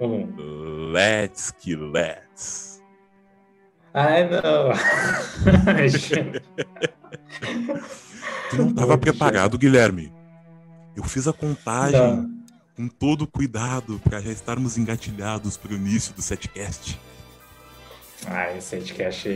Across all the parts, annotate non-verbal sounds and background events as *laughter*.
Um. Let's que let's. Ai, não. *laughs* Tu não estava preparado, Guilherme. Eu fiz a contagem Não. com todo cuidado para já estarmos engatilhados para o início do setcast. Ah, esse podcast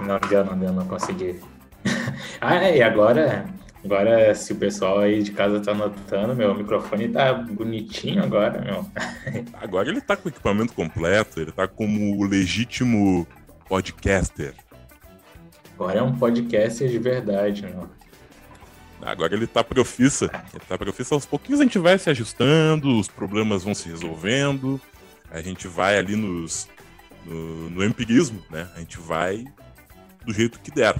não deu, não deu, não consegui. *laughs* ah, e agora, agora se o pessoal aí de casa tá notando, meu microfone tá bonitinho agora, meu. *laughs* Agora ele tá com o equipamento completo, ele tá como o legítimo podcaster. Agora é um podcast de verdade, meu. Agora ele tá profissa. Ele tá profissa. Aos pouquinhos a gente vai se ajustando, os problemas vão se resolvendo. A gente vai ali nos, no, no empirismo, né? A gente vai do jeito que der.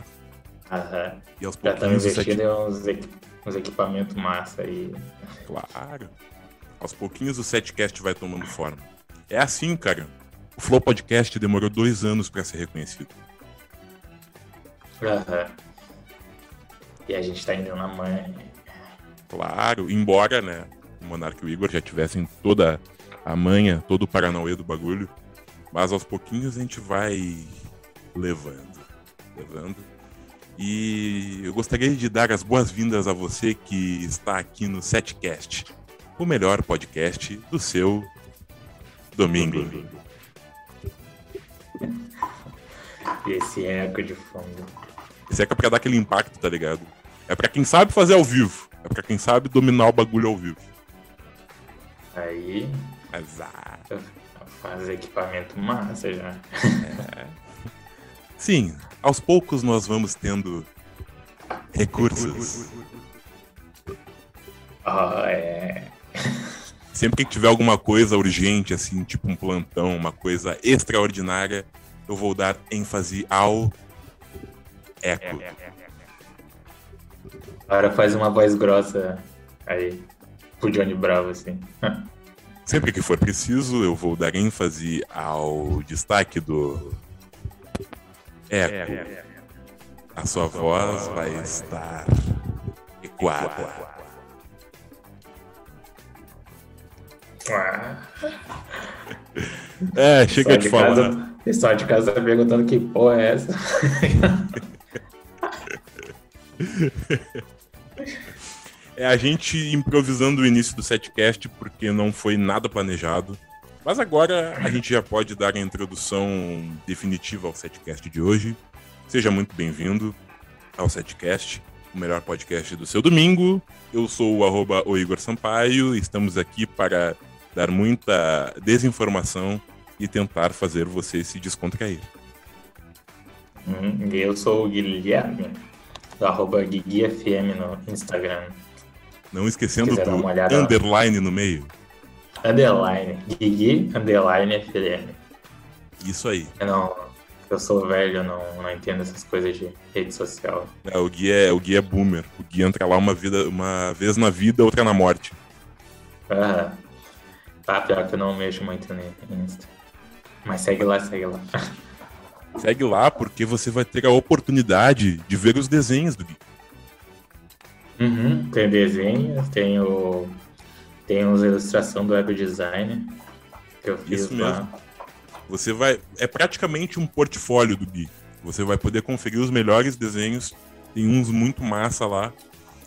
Aham. E aos Já pouquinhos o set... investindo em uns, equi- uns equipamentos massa aí. Claro. Aos pouquinhos o setcast vai tomando forma. É assim, cara. O Flow Podcast demorou dois anos pra ser reconhecido. Aham. E a gente tá indo na mãe. Claro, embora, né, o Monarca e o Igor já tivessem toda a manha, todo o Paranauê do bagulho. Mas aos pouquinhos a gente vai levando, levando. E eu gostaria de dar as boas-vindas a você que está aqui no Setcast, o melhor podcast do seu domingo. E esse eco de fundo. Esse é pra dar aquele impacto, tá ligado? É pra quem sabe fazer ao vivo. É pra quem sabe dominar o bagulho ao vivo. Aí Exato. faz equipamento massa já. *laughs* Sim, aos poucos nós vamos tendo recursos. Ó, é. Sempre que tiver alguma coisa urgente, assim, tipo um plantão, uma coisa extraordinária, eu vou dar ênfase ao eco. Agora faz uma voz grossa aí. Pro Johnny Bravo, assim. Sempre que for preciso, eu vou dar ênfase ao destaque do eco. A sua voz vai estar ecoada. Ah, É, chega pessoal de falar. Casa, pessoal de casa tá perguntando que porra é essa. *laughs* É a gente improvisando o início do setcast porque não foi nada planejado. Mas agora a gente já pode dar a introdução definitiva ao setcast de hoje. Seja muito bem-vindo ao setcast, o melhor podcast do seu domingo. Eu sou o arroba o Igor Sampaio estamos aqui para dar muita desinformação e tentar fazer você se descontrair. Hum, eu sou o Guilherme, do arroba GuiguiFM no Instagram. Não esquecendo do underline no meio. Underline. Guigui, underline FM. Isso aí. Eu não. Eu sou velho, eu não, não entendo essas coisas de rede social. É, o Gui é, o Gui é boomer. O Gui entra lá uma, vida, uma vez na vida, outra na morte. Aham. Tá, pior que eu não mexo muito no Insta. Mas segue lá, segue lá. *laughs* Segue lá porque você vai ter a oportunidade de ver os desenhos do Gui. Uhum, tem desenhos, tem o. Tem uns ilustração do web design que eu fiz Isso lá. mesmo. Você vai. É praticamente um portfólio do Gui. Você vai poder conferir os melhores desenhos. Tem uns muito massa lá.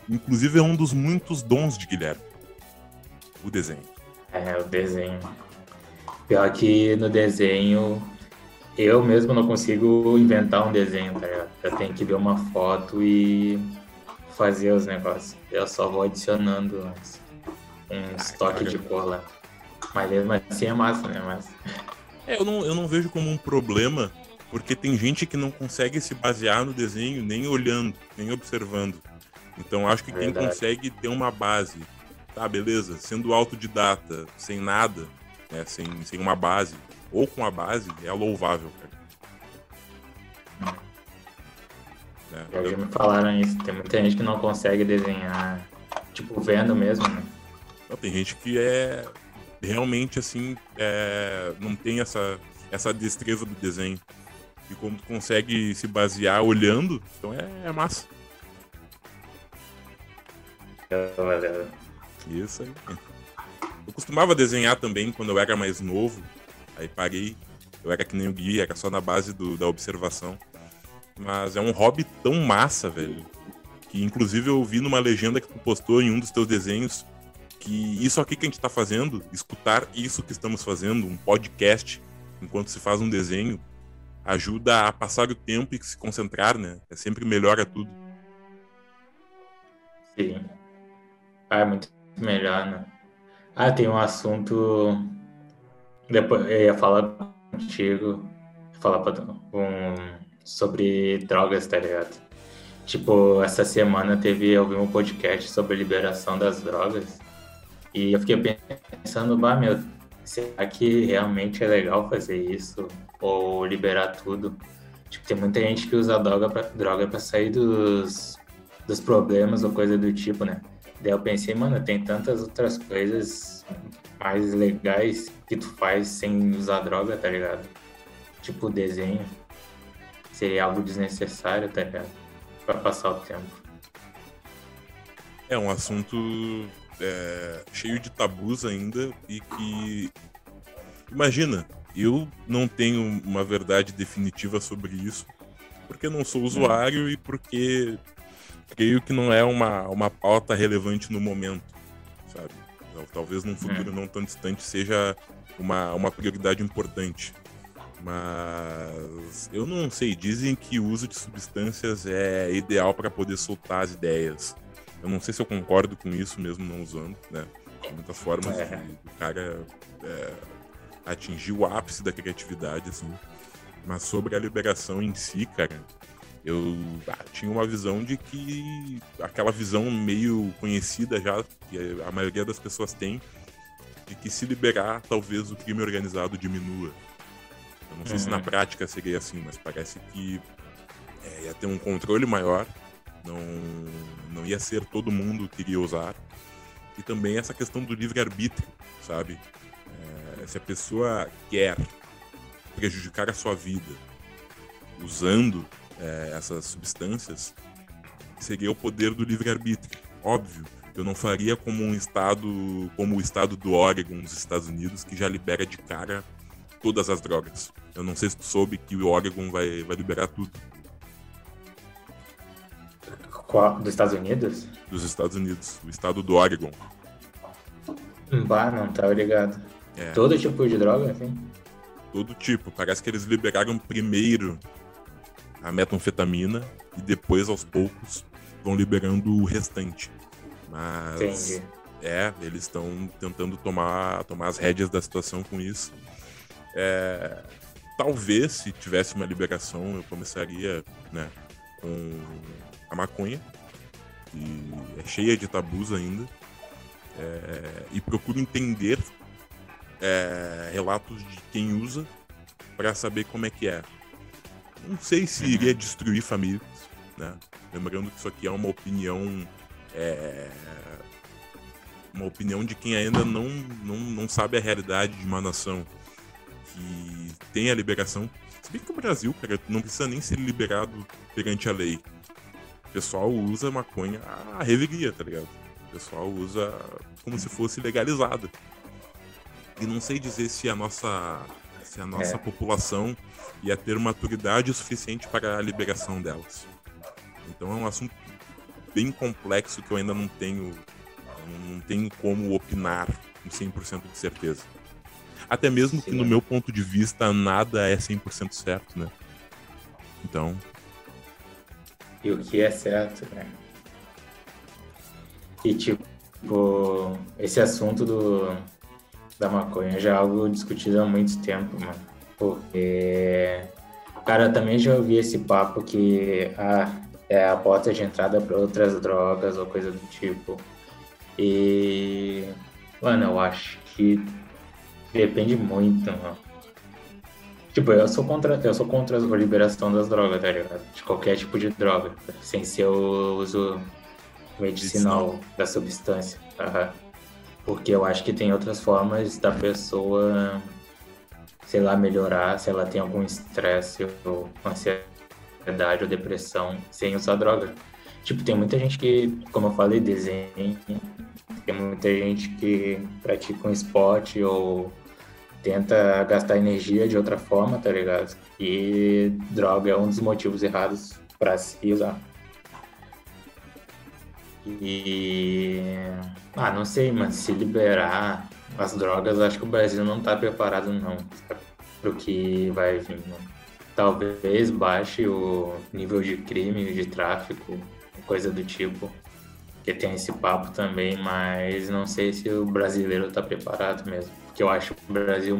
Inclusive é um dos muitos dons de Guilherme. O desenho. É, o desenho. Pior que no desenho eu mesmo não consigo inventar um desenho, tá ligado? Eu tenho que ver uma foto e fazer os negócios. Eu só vou adicionando uns, uns Ah, toques cara. de cor lá. Mas mesmo assim é massa, né? Mas É, eu não, eu não vejo como um problema, porque tem gente que não consegue se basear no desenho nem olhando, nem observando. Então acho que quem Verdade. consegue ter uma base, tá, beleza, sendo autodidata, sem nada, né, sem, sem uma base, ou com a base, é louvável, cara. Né, já eu- me falaram isso. Tem muita gente que não consegue desenhar, tipo, vendo mesmo, né? Não, tem gente que é realmente assim, é, não tem essa, essa destreza do desenho. E como tu consegue se basear olhando, então é, é massa. Isso aí. Eu costumava desenhar também quando eu era mais novo, aí parei. Eu era que nem o Gui, era só na base do, da observação. Mas é um hobby tão massa, velho. Que inclusive eu vi numa legenda que tu postou em um dos teus desenhos que isso aqui que a gente está fazendo, escutar isso que estamos fazendo, um podcast, enquanto se faz um desenho, ajuda a passar o tempo e se concentrar, né? É sempre melhora tudo. Sim. Ah, é muito melhor, né? Ah, tem um assunto. Depois eu ia falar contigo, falar pra, um, sobre drogas, tá ligado? Tipo, essa semana teve, eu vi um podcast sobre liberação das drogas. E eu fiquei pensando, bah, meu, será que realmente é legal fazer isso? Ou liberar tudo? Tipo, tem muita gente que usa droga pra, droga pra sair dos, dos problemas ou coisa do tipo, né? Daí eu pensei, mano, tem tantas outras coisas mais legais que tu faz sem usar droga, tá ligado? Tipo desenho. Seria algo desnecessário, tá ligado? Pra passar o tempo. É um assunto é, cheio de tabus ainda e que. Imagina, eu não tenho uma verdade definitiva sobre isso, porque não sou usuário e porque creio que não é uma, uma pauta relevante no momento, sabe? Talvez num futuro não tão distante seja uma, uma prioridade importante. Mas eu não sei, dizem que o uso de substâncias é ideal para poder soltar as ideias. Eu não sei se eu concordo com isso mesmo não usando, né? Tem muitas formas é. de o cara é, atingir o ápice da criatividade, assim. Mas sobre a liberação em si, cara, eu ah, tinha uma visão de que aquela visão meio conhecida já, que a maioria das pessoas tem, de que se liberar, talvez o crime organizado diminua. Eu não sei uhum. se na uhum. prática seria assim, mas parece que é, ia ter um controle maior não, não ia ser todo mundo que iria usar. E também essa questão do livre-arbítrio, sabe? É, se a pessoa quer prejudicar a sua vida usando é, essas substâncias, seria o poder do livre-arbítrio. Óbvio, eu não faria como um estado, como o estado do Oregon, nos Estados Unidos, que já libera de cara todas as drogas. Eu não sei se tu soube que o Oregon vai, vai liberar tudo. Qual, dos Estados Unidos? Dos Estados Unidos, o estado do Oregon. Bah, não tá ligado. É. Todo tipo de droga, assim? Todo tipo. Parece que eles liberaram primeiro a metanfetamina e depois, aos poucos, vão liberando o restante. Mas. Entendi. É, eles estão tentando tomar, tomar as rédeas da situação com isso. É, talvez, se tivesse uma liberação, eu começaria né, com a maconha, que é cheia de tabus ainda, é, e procuro entender é, relatos de quem usa para saber como é que é. Não sei se uhum. iria destruir famílias, né? Lembrando que isso aqui é uma opinião. É, uma opinião de quem ainda não, não, não sabe a realidade de uma nação que tem a liberação. Se bem que o Brasil, cara, não precisa nem ser liberado perante a lei. O pessoal usa maconha a reveria, tá ligado? O pessoal usa como se fosse legalizada. E não sei dizer se a nossa, se a nossa é. população ia ter maturidade suficiente para a liberação delas. Então é um assunto bem complexo que eu ainda não tenho não tenho como opinar com 100% de certeza. Até mesmo Sim, que no meu ponto de vista nada é 100% certo, né? Então, e o que é certo, né? E tipo, esse assunto do, da maconha já é algo discutido há muito tempo, mano. Porque, cara, também já ouvi esse papo que ah, é a porta de entrada para outras drogas ou coisa do tipo. E, mano, eu acho que depende muito, mano. Tipo, eu sou contra, eu sou contra a liberação das drogas, tá ligado? De qualquer tipo de droga, sem ser o uso medicinal da substância. Porque eu acho que tem outras formas da pessoa, sei lá, melhorar se ela tem algum estresse ou ansiedade ou depressão sem usar droga. Tipo, tem muita gente que, como eu falei, desenha, Tem muita gente que pratica um esporte ou tenta gastar energia de outra forma, tá ligado? E droga é um dos motivos errados para se usar. E. Ah, não sei, mas se liberar as drogas, acho que o Brasil não tá preparado, não, para o que vai vir. Né? Talvez baixe o nível de crime, de tráfico, coisa do tipo. Que tem esse papo também, mas não sei se o brasileiro tá preparado mesmo. Porque eu acho que o Brasil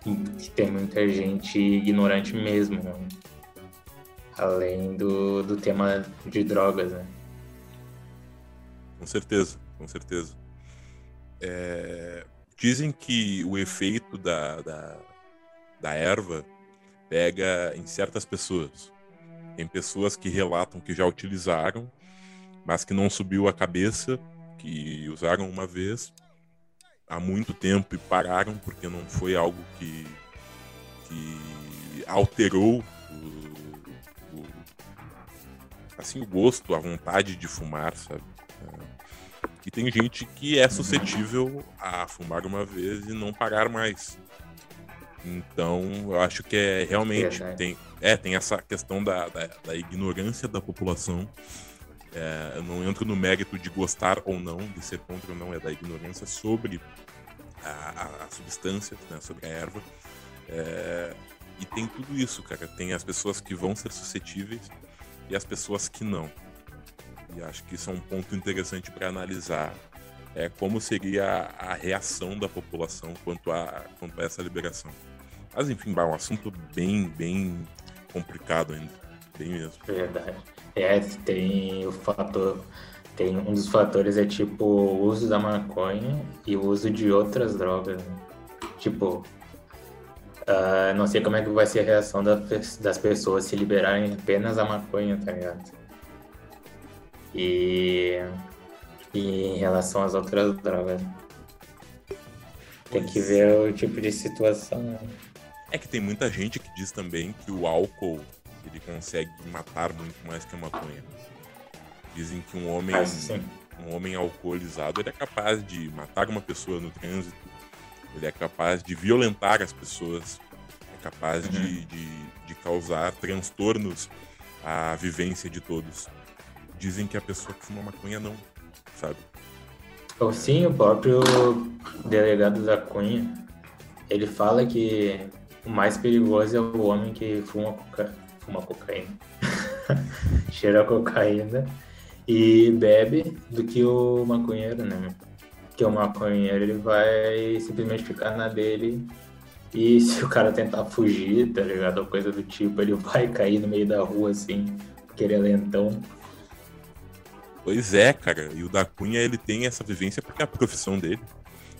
que tem muita gente ignorante mesmo, né? além do, do tema de drogas, né? Com certeza, com certeza. É, dizem que o efeito da, da, da erva pega em certas pessoas. Tem pessoas que relatam que já utilizaram, mas que não subiu a cabeça, que usaram uma vez há muito tempo e pararam porque não foi algo que, que alterou o, o, assim o gosto, a vontade de fumar, sabe? E tem gente que é suscetível a fumar uma vez e não parar mais. Então, eu acho que é realmente. tem, é, tem essa questão da, da, da ignorância da população. É, eu não entro no mérito de gostar ou não, de ser contra ou não, é da ignorância sobre a, a, a substância, né, sobre a erva. É, e tem tudo isso, cara. Tem as pessoas que vão ser suscetíveis e as pessoas que não. E acho que isso é um ponto interessante para analisar é como seria a, reação da população quanto a, quanto a essa liberação. Mas enfim, é um assunto bem, bem complicado ainda. Bem mesmo. Verdade. É, tem o fator. Tem um dos fatores é tipo o uso da maconha e o uso de outras drogas. Né? Tipo, uh, não sei como é que vai ser a reação das pessoas se liberarem apenas a maconha, tá ligado? E, e em relação às outras drogas. Tem que ver o tipo de situação. É que tem muita gente que diz também que o álcool ele consegue matar muito mais que a maconha. Dizem que um homem, ah, um homem alcoolizado ele é capaz de matar uma pessoa no trânsito, ele é capaz de violentar as pessoas, é capaz uhum. de, de, de causar transtornos à vivência de todos dizem que a pessoa que fuma maconha não, sabe? Ou sim, o próprio delegado da Cunha, ele fala que o mais perigoso é o homem que fuma, coca... fuma cocaína, *laughs* cheira cocaína e bebe do que o maconheiro, né? Que o maconheiro ele vai simplesmente ficar na dele e *laughs* se o cara tentar fugir, tá ligado? Ou coisa do tipo, ele vai cair no meio da rua assim, querelentão. Pois é, cara. E o da Cunha, ele tem essa vivência porque é a profissão dele.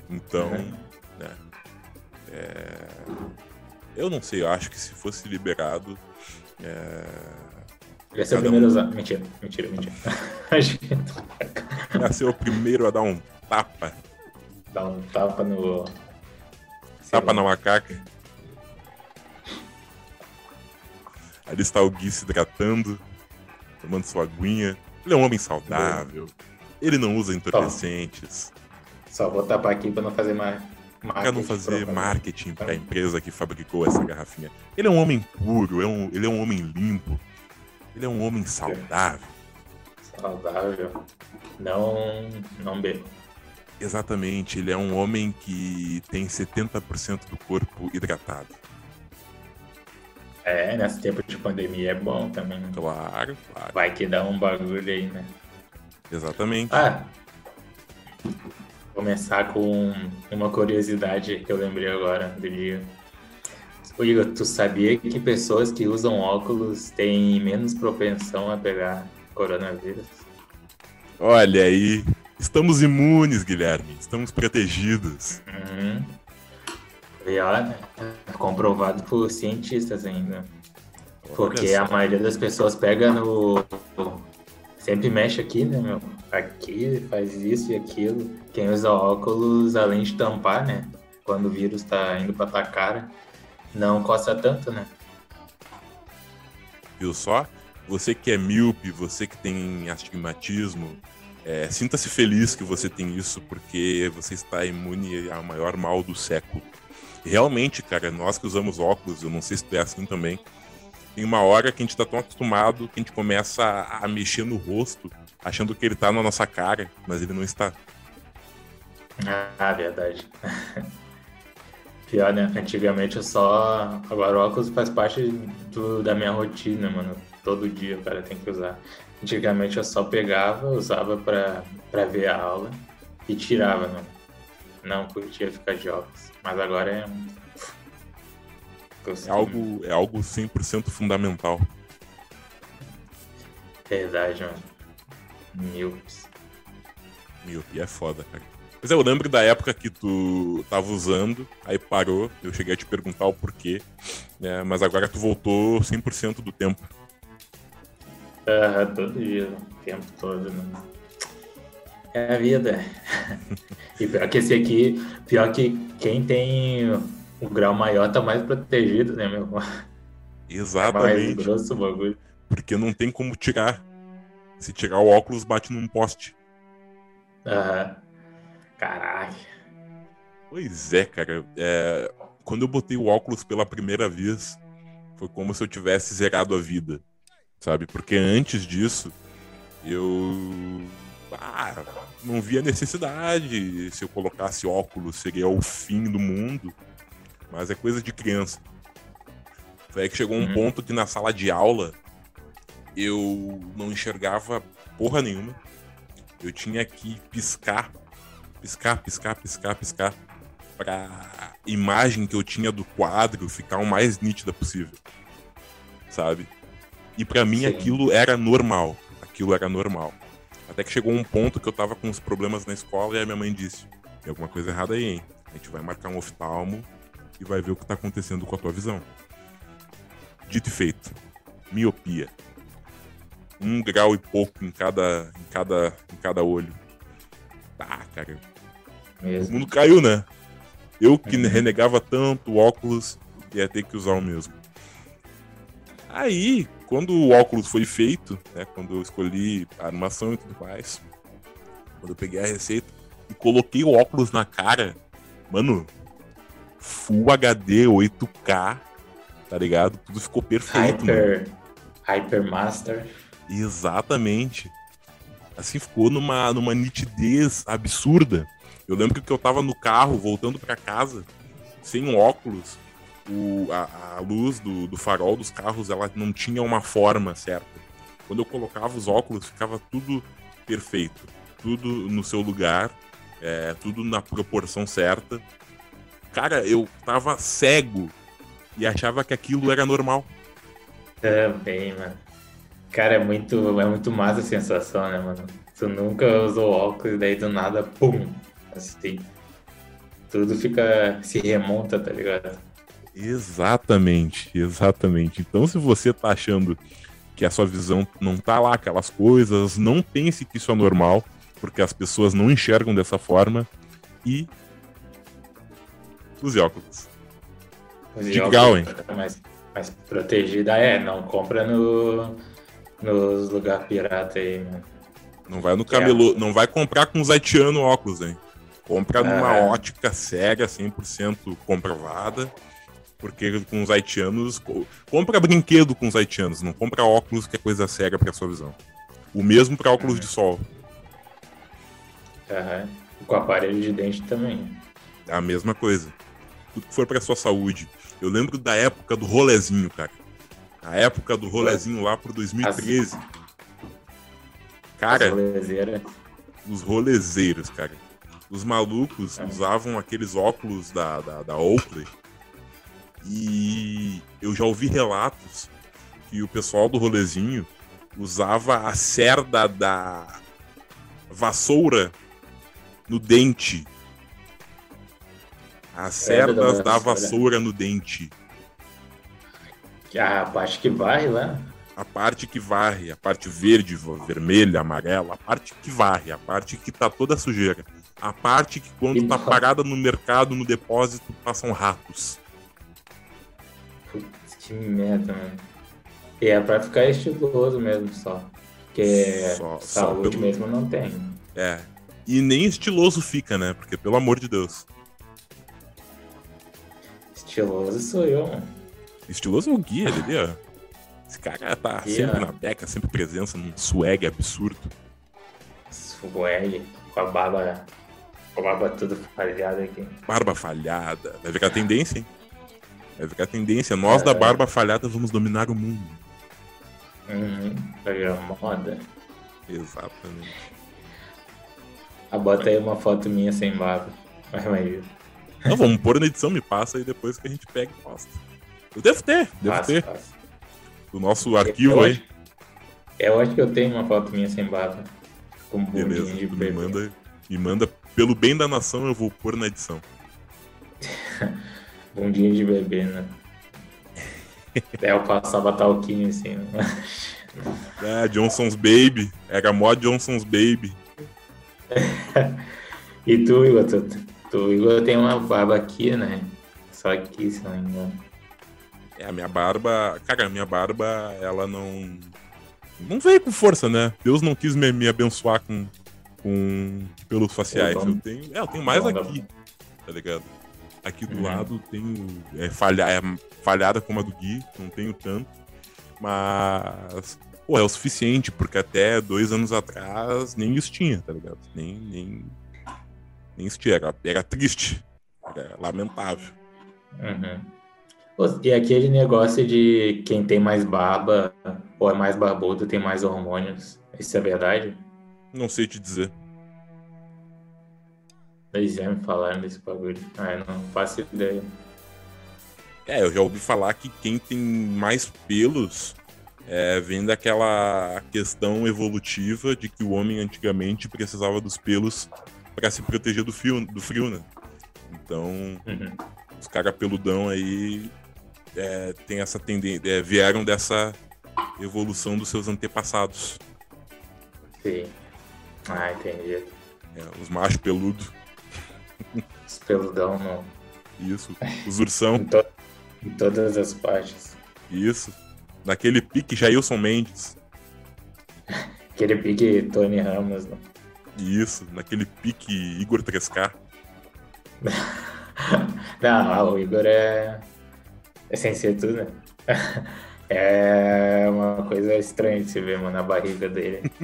Então, uhum. né? É... Eu não sei, eu acho que se fosse liberado. É... Ia ser o primeiro um... a usar. Mentira, mentira, mentira. *laughs* Ia ser o primeiro a dar um tapa. Dar um tapa no. Tapa na macaca. Ali está o Gui se hidratando, tomando sua aguinha. Ele é um homem saudável. Ele não usa entorpecentes. Só vou tapar aqui para não fazer mais. Para não fazer marketing para a empresa que fabricou essa garrafinha. Ele é um homem puro, é um, ele é um homem limpo. Ele é um homem saudável. Saudável. Não, não bebo. Exatamente, ele é um homem que tem 70% do corpo hidratado. É, nesse tempo de pandemia é bom também. Né? Claro, claro. Vai que dá um bagulho aí, né? Exatamente. Ah, começar com uma curiosidade que eu lembrei agora do dia. Ô Igor, tu sabia que pessoas que usam óculos têm menos propensão a pegar coronavírus? Olha aí, estamos imunes, Guilherme, estamos protegidos. Uhum. E olha, é comprovado por cientistas ainda. Porque a maioria das pessoas pega no. Sempre mexe aqui, né, meu? Aqui, faz isso e aquilo. Quem usa óculos, além de tampar, né? Quando o vírus tá indo pra tua cara, não coça tanto, né? Viu só? Você que é míope, você que tem astigmatismo, É, Sinta-se feliz que você tem isso, porque você está imune ao maior mal do século. Realmente, cara, nós que usamos óculos, eu não sei se tu é assim também, tem uma hora que a gente tá tão acostumado que a gente começa a mexer no rosto, achando que ele tá na nossa cara, mas ele não está. Ah, verdade. *laughs* Pior, né? Antigamente eu só. Agora o óculos faz parte do, da minha rotina, mano. Todo dia o cara tem que usar. Antigamente eu só pegava, usava pra, pra ver a aula e tirava, mano. Não curtia ficar de óculos. Mas agora é. É algo, é algo 100% fundamental. Verdade, mano. Míopes. Miopia é foda, cara. Mas eu lembro da época que tu tava usando, aí parou, eu cheguei a te perguntar o porquê, né? Mas agora tu voltou 100% do tempo. Ah, todo dia, o tempo todo, né? É a vida. *laughs* e pior que esse aqui, pior que quem tem o grau maior tá mais protegido, né, meu? Exatamente. É mais grosso o bagulho. Porque não tem como tirar. Se tirar o óculos, bate num poste. Aham. Caralho. Pois é, cara. É... Quando eu botei o óculos pela primeira vez, foi como se eu tivesse zerado a vida, sabe? Porque antes disso, eu ah, não via necessidade. Se eu colocasse óculos, seria o fim do mundo. Mas é coisa de criança. Foi aí que chegou um uhum. ponto que na sala de aula eu não enxergava porra nenhuma. Eu tinha que piscar piscar, piscar, piscar, piscar, pra imagem que eu tinha do quadro ficar o mais nítida possível. Sabe? E para mim Sim. aquilo era normal. Aquilo era normal. Até que chegou um ponto que eu tava com uns problemas na escola e a minha mãe disse: tem alguma coisa errada aí, hein? A gente vai marcar um oftalmo e vai ver o que tá acontecendo com a tua visão. Dito e feito. Miopia. Um grau e pouco em cada, em cada, em cada olho. Tá, cara. Mesmo. O mundo caiu, né? Eu que uhum. renegava tanto o óculos, ia ter que usar o mesmo. Aí, quando o óculos foi feito, né, quando eu escolhi a animação e tudo mais, quando eu peguei a receita e coloquei o óculos na cara, mano, Full HD 8K, tá ligado? Tudo ficou perfeito. Hyper, Hyper Master. Exatamente. Assim ficou numa, numa nitidez absurda. Eu lembro que eu tava no carro, voltando para casa, sem óculos, o, a, a luz do, do, farol dos carros ela não tinha uma forma certa. Quando eu colocava os óculos, ficava tudo perfeito, tudo no seu lugar, é, tudo na proporção certa. Cara, eu tava cego e achava que aquilo era normal. Também, mano. Cara, é muito, é muito massa a sensação, né, mano? Tu nunca usou óculos e daí do nada, pum, assim. Tudo fica. se remonta, tá ligado? Exatamente, exatamente. Então, se você tá achando que a sua visão não tá lá aquelas coisas, não pense que isso é normal, porque as pessoas não enxergam dessa forma e use óculos. Use Legal, hein? Mais, mais protegida é, não compra no nos lugares pirata aí, mano. Não vai no camelô, é. não vai comprar com os haitiano óculos, hein? Compra é. numa ótica séria, 100% comprovada. Porque com os haitianos. Compra brinquedo com os haitianos, não compra óculos que é coisa séria pra sua visão. O mesmo para óculos uhum. de sol. Uhum. Com aparelho de dente também. É a mesma coisa. Tudo que for pra sua saúde. Eu lembro da época do rolezinho, cara. A época do rolezinho lá pro 2013. As... Cara. Os rolezeiros, cara. Os malucos é. usavam aqueles óculos da, da, da Oakley. E eu já ouvi relatos que o pessoal do rolezinho usava a cerda da vassoura no dente. As cerdas da vassoura no dente. A parte que varre lá? A parte que varre, a parte verde, vermelha, amarela, a parte que varre, a parte que tá toda sujeira. A parte que quando e tá parada no mercado, no depósito, passam ratos. Putz, que merda, mano. E é pra ficar estiloso mesmo só. Porque Só- só saúde pelo- mesmo não tem. É. E nem estiloso fica, né? Porque, pelo amor de Deus. Estiloso sou eu, mano. Estiloso é o guia ele ali, ó. Esse cara tá Guia. sempre na beca, sempre presença, num swag absurdo. Swag, com a barba. Com a barba tudo falhada aqui. Barba falhada. Vai ficar tendência, hein? Vai ficar tendência. Nós da É. barba falhada vamos dominar o mundo. Uhum. Vai virar moda. Exatamente. Ah, bota aí uma foto minha sem barba. Vai, vai. Então vamos pôr na edição, me passa aí depois que a gente pega e posta. Eu devo ter, devo ter. O nosso arquivo eu aí. Acho, eu acho que eu tenho uma foto minha sem barba. Com Beleza, de me bebê. manda, me manda. Pelo bem da nação, eu vou pôr na edição. *laughs* Bundinha de bebê, né? é, eu passava talquinho assim. Né? Ah, *laughs* Johnson's Baby. Era mó Johnson's Baby. *laughs* E tu, Igor? Tu, tu, Igor, tem uma barba aqui, né? Só aqui, se não me engano. É, a minha barba. Cara, a minha barba, ela não. Não veio com força, né? Deus não quis me, me abençoar com, com pelos faciais. Então- Eu tenho, é, eu tenho mais dá- aqui, tá ligado? Aqui do Uhum. lado tenho. É, falha, é falhada como a do Gui, não tenho tanto. Mas. Pô, é o suficiente, porque até dois anos atrás nem isso tinha, tá ligado? Nem. Nem, nem isso tinha. Era, era triste. Era lamentável. Uhum. E aquele negócio de quem tem mais barba ou é mais barbudo tem mais hormônios. Isso é verdade? Não sei te dizer. Eles já me falaram desse bagulho. Ah, não faço ideia. É, eu já ouvi falar que quem tem mais pelos é, vem daquela questão evolutiva de que o homem antigamente precisava dos pelos para se proteger do frio, do frio, né? Então, Uhum. os caras peludão aí é, tem essa tendência, é, vieram dessa evolução dos seus antepassados. Sim. Ah, entendi. É, os machos peludos, Os peludão no, isso. Os ursão, em, to- em todas as partes. isso. Naquele pique Jailson Mendes, Aquele pique Tony Ramos. Né? isso. Naquele pique Igor 3K. *laughs* Não, o Igor é sem ser tudo, né? *laughs* É uma coisa estranha de se ver, mano, a barriga dele. *laughs*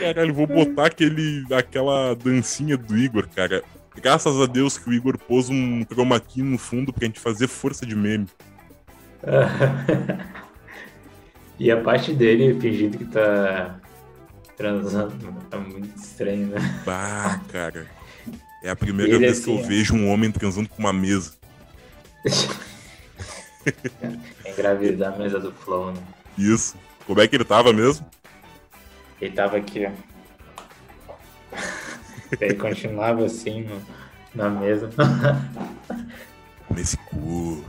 Caralho, vou botar aquele, aquela dancinha do Igor, cara. Graças a Deus que o Igor pôs um chroma key no fundo pra gente fazer força de meme. *laughs* e a parte dele fingindo que tá transando, tá muito estranho, né? Bah, cara. É a primeira Ele, vez que eu assim, ó. vejo um homem transando com uma mesa. *laughs* Engravidar a mesa do Flow, né? Isso. Como é que ele tava mesmo? Ele tava aqui, ó. *laughs* Ele continuava assim no- na mesa. Nesse cu.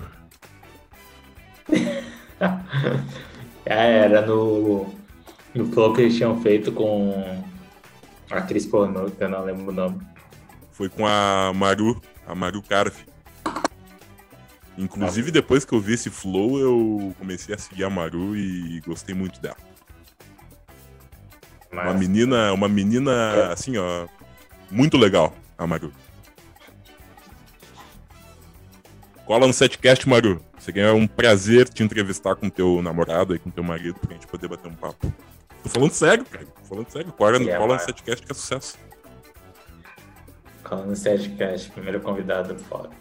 *laughs* Ah, era no, no Flow que eles tinham feito com a atriz pornô, que eu não lembro o nome. Foi com a Maru, a Maru Carve. Inclusive, depois que eu vi esse flow, eu comecei a seguir a Maru e gostei muito dela. Uma Mas, menina, uma menina, assim, ó, muito legal, a Maru. Cola no setcast, Maru. Você ganha um prazer te entrevistar com teu namorado e com teu marido pra gente poder bater um papo. Tô falando sério, cara. Tô falando sério. Cola, no- a cola no setcast que é sucesso. Falando no Sedcast, primeiro convidado foda.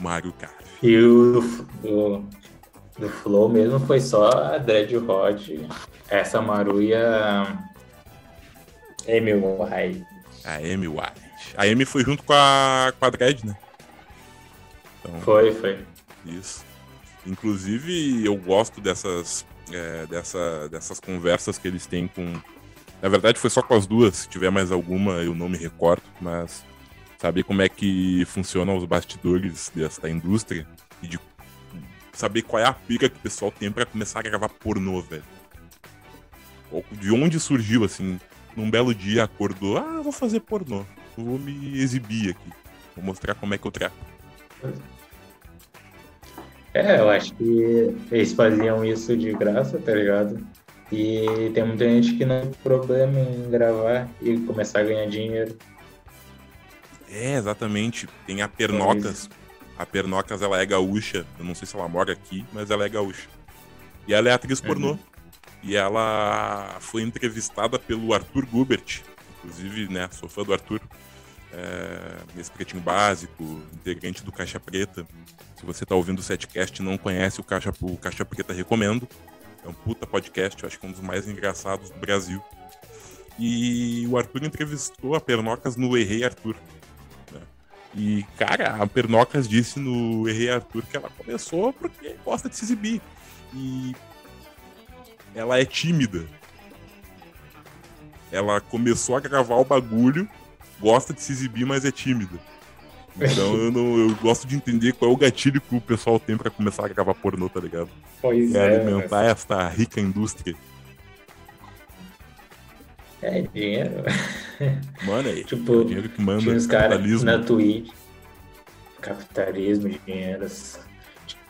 Maru Carve. E o do, do, do Flow mesmo foi só a Dread Hot, essa Maru e a Amy White. A Amy White. A Amy foi junto com a, com a Dredd, né? Então, Foi, foi. Isso. Inclusive, eu gosto dessas, é, dessa, dessas conversas que eles têm com. Na verdade, foi só com as duas. Se tiver mais alguma, eu não me recordo, mas saber como é que funcionam os bastidores desta indústria e de saber qual é a pica que o pessoal tem pra começar a gravar pornô, velho. De onde surgiu, assim, num belo dia acordou, ah, vou fazer pornô, vou me exibir aqui, vou mostrar como é que eu trato. É, eu acho que eles faziam isso de graça, tá ligado? E tem muita gente que não tem problema em gravar e começar a ganhar dinheiro. É, exatamente. Tem a Pernocas. A Pernocas, ela é gaúcha. Eu não sei se ela mora aqui, mas ela é gaúcha. E ela é atriz Uhum. pornô. E ela foi entrevistada pelo Arthur Gubert. Inclusive, né, sou fã do Arthur. É, nesse pretinho básico, integrante do Caixa Preta. Se você tá ouvindo o setcast e não conhece o Caixa, o Caixa Preta, recomendo. É um puta podcast, eu acho que é um dos mais engraçados do Brasil. E o Arthur entrevistou a Pernocas no Errei Arthur. E, cara, a Pernocas disse no Errei Arthur que ela começou porque gosta de se exibir. E ela é tímida. Ela começou a gravar o bagulho, gosta de se exibir, mas é tímida. Então eu, não, eu gosto de entender qual é o gatilho que o pessoal tem pra começar a gravar pornô, tá ligado? Pois É é. alimentar esta rica indústria. É dinheiro. Mano, é, *laughs* Tipo, é dinheiro que manda Tinha uns caras na Twitch. Capitalismo, dinheiro.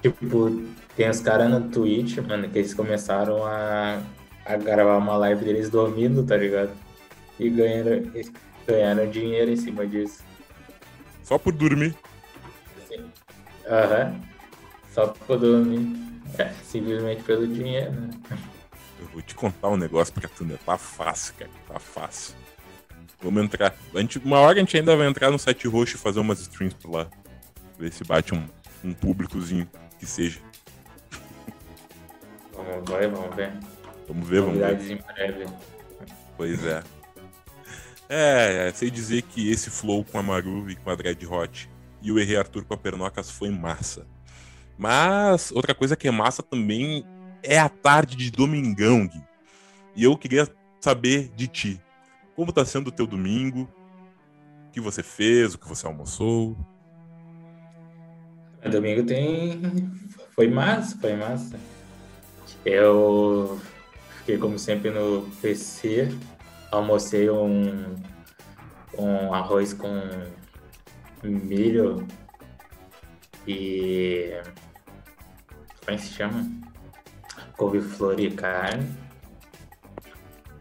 Tipo, tem uns caras na Twitch, mano, que eles começaram a, a gravar uma live deles dormindo, tá ligado? E ganharam, ganharam dinheiro em cima disso. Só por dormir. Aham. Só pra dormir. É, simplesmente pelo dinheiro, né? Eu vou te contar um negócio pra tu, né? Tá fácil, cara. Tá fácil. Vamos entrar. A gente, uma hora a gente ainda vai entrar no site roxo e fazer umas streams por lá. Ver se bate um, um públicozinho que seja. Vamos ver, vamos ver. Vamos ver, vamos ver. Em breve. Pois é. É, é, sei dizer que esse flow com a Maru e com a Dread Hot e o Errei Arthur com a Pernocas foi massa. Mas outra coisa que é massa também é a tarde de domingão, Gui. E eu queria saber de ti. Como tá sendo o teu domingo? O que você fez? O que você almoçou? Domingo tem. Foi massa, foi massa. Eu fiquei, como sempre, no PC. Almocei um, um arroz com milho e. Como é que se chama? Couve-flor e carne.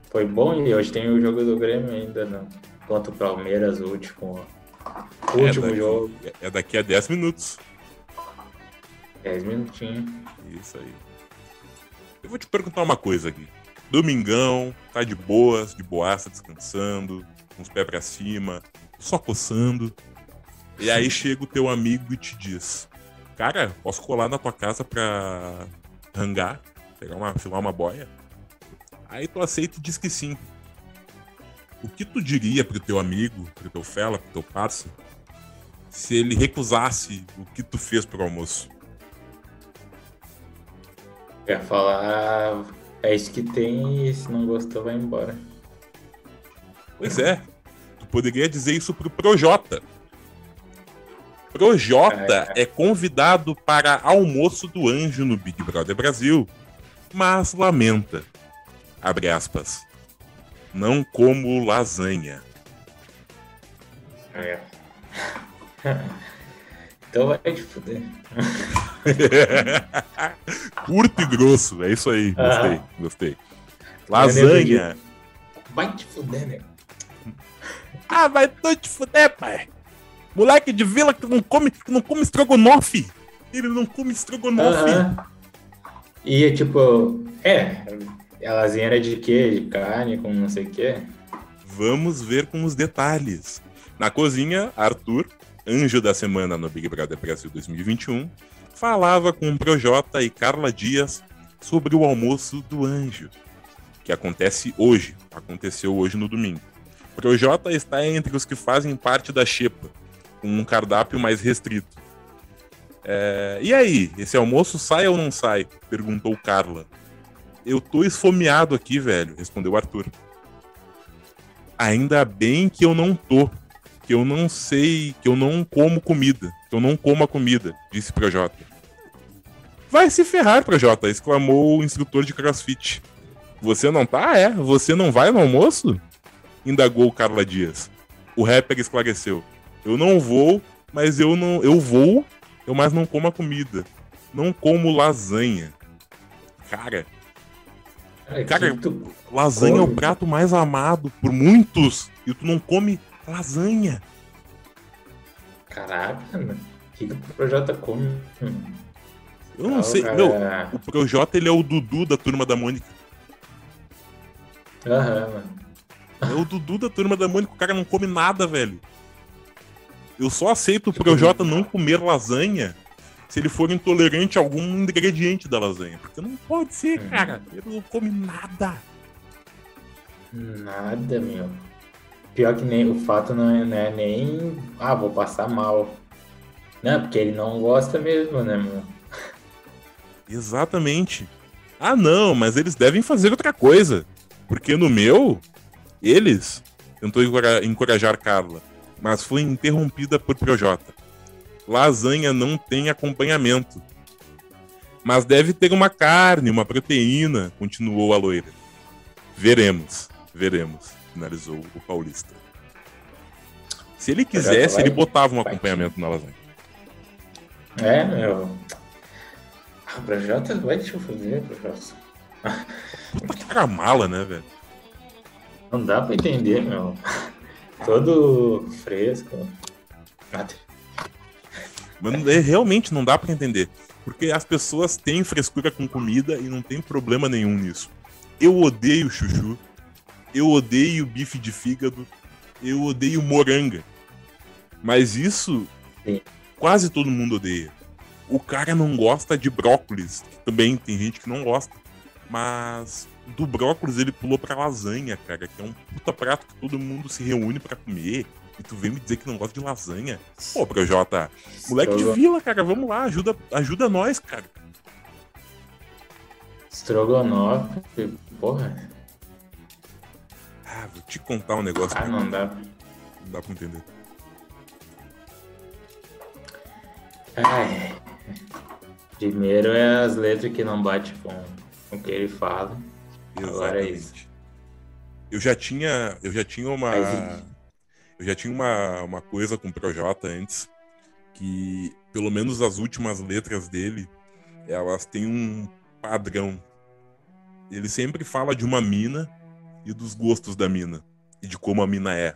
Foi bom e hoje tem o jogo do Grêmio ainda, não. Contra o Palmeiras, o último, o É último daqui- jogo. É daqui a 10 minutos. 10 minutinhos. Isso aí. Eu vou te perguntar uma coisa aqui. Domingão, tá de boas, de boaça, descansando, com os pés pra cima, só coçando. E aí chega o teu amigo e te diz: Cara, posso colar na tua casa pra rangar, pegar uma, filar uma boia? Aí tu aceita e diz que sim. O que tu diria pro teu amigo, pro teu fela, pro teu parça, se ele recusasse o que tu fez pro almoço? Quer falar, é isso que tem e se não gostou, vai embora. Pois é. Tu poderia dizer isso pro Projota. Projota é convidado para almoço do anjo no Big Brother Brasil, mas lamenta. Abre aspas. Não como lasanha. É. *laughs* então vai te fuder. *laughs* Curto e grosso, é isso aí. Gostei, Ah. gostei. Lasanha. Vai te fuder, né? Ah, vai tu te fuder, pai. Moleque de vila que não come, que não come estrogonofe. Ele não come estrogonofe. Aham. E tipo, é, a lasanha era de quê? De carne, com não sei o quê. Vamos ver com os detalhes. Na cozinha, Arthur, anjo da semana no Big Brother Brasil 2021, falava com Projota e Carla Dias sobre o almoço do anjo, que acontece hoje, aconteceu hoje no domingo. Projota está entre os que fazem parte da Xepa, com um cardápio mais restrito. É, e aí, esse almoço sai ou não sai? Perguntou Carla. Eu tô esfomeado aqui, velho, respondeu Arthur. Ainda bem que eu não tô. Que eu não sei, que eu não como comida. Que eu não como a comida, disse Projota. Vai se ferrar, Projota, exclamou o instrutor de crossfit. Você não tá? É? Você não vai no almoço? Indagou Carla Dias. O rapper esclareceu. Eu não vou, mas eu não. Eu vou, eu mais não como a comida. não como lasanha. Cara, Cara, Cara, tu- lasanha é o come? prato mais amado por muitos e tu não come lasanha. Caraca, mano. O que, que o Projota come? Eu não Ah, sei. cara, Meu, o Projota ele é o Dudu da turma da Mônica. Aham, mano. É o Dudu da turma da Mônica. O cara não come nada, velho. Eu só aceito o Projota não comer lasanha se ele for intolerante a algum ingrediente da lasanha. Porque não pode ser, Uhum. cara. Ele não come nada. Nada, meu. Pior que nem o fato não é, não é nem. Ah, vou passar mal. Não, porque ele não gosta mesmo, né, meu? Exatamente. Ah, não, mas eles devem fazer outra coisa. Porque no meu, eles tentou encora- encorajar Carla, mas foi interrompida por Projota. Lasanha não tem acompanhamento. Mas deve ter uma carne, uma proteína, continuou a loira. Veremos, veremos, finalizou o paulista. Se ele quisesse, ele botava um acompanhamento na lasanha. É, meu. Ah, Projota, vai te fazer, Projota. Puta cara mala, né, velho? Não dá pra entender, meu. Todo fresco. Nada. Mas não- é, realmente não dá pra entender. Porque as pessoas têm frescura com comida e não tem problema nenhum nisso. Eu odeio chuchu. Eu odeio bife de fígado. Eu odeio moranga. Mas isso Sim. quase todo mundo odeia. O cara não gosta de brócolis. Também tem gente que não gosta. Mas do brócolis ele pulou pra lasanha, cara. Que é um puta prato que todo mundo se reúne pra comer. E tu vem me dizer que não gosta de lasanha? Pô, Projota, Moleque de vila, cara, vamos lá, ajuda, ajuda nós, cara. Estrogonofe, porra. Ah, vou te contar um negócio Ah, não dá. não dá pra entender. Ai. Primeiro é as letras que não batem com o que ele fala. É isso. Eu já tinha, eu já tinha uma, eu já tinha uma, uma coisa com o Projota antes, que pelo menos as últimas letras dele, elas têm um padrão. Ele sempre fala de uma mina e dos gostos da mina e de como a mina é.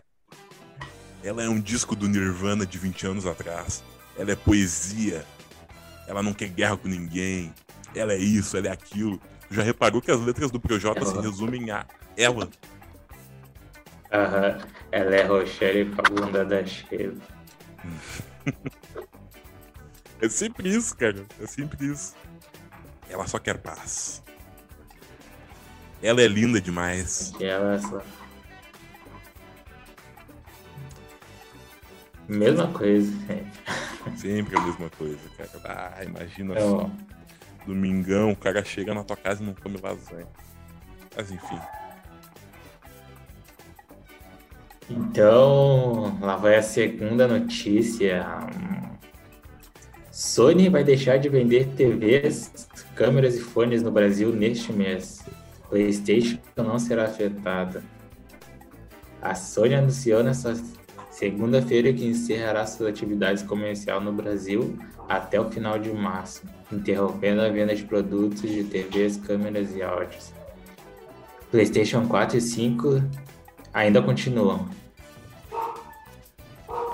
Ela é um disco do Nirvana de 20 anos atrás. Ela é poesia. Ela não quer guerra com ninguém. Ela é isso, ela é aquilo. Já reparou que as letras do Projota se resumem a ela? Aham. Ela é Rochelle com a bunda da Sheila. *laughs* É sempre isso, cara. É sempre isso. Ela só quer paz. Ela é linda demais. Ela só. Mesma coisa, gente. Sempre a mesma coisa, cara. Ah, imagina só. Domingão, o cara chega na tua casa e não come lasanha. Mas enfim. então, lá vai a segunda notícia. Sony vai deixar de vender TVs, câmeras e fones no Brasil neste mês. PlayStation não será afetada. A Sony anunciou nesta segunda-feira que encerrará suas atividades comercial no Brasil até o final de março, interrompendo a venda de produtos de TVs, câmeras e áudios. PlayStation 4 e 5 ainda continuam.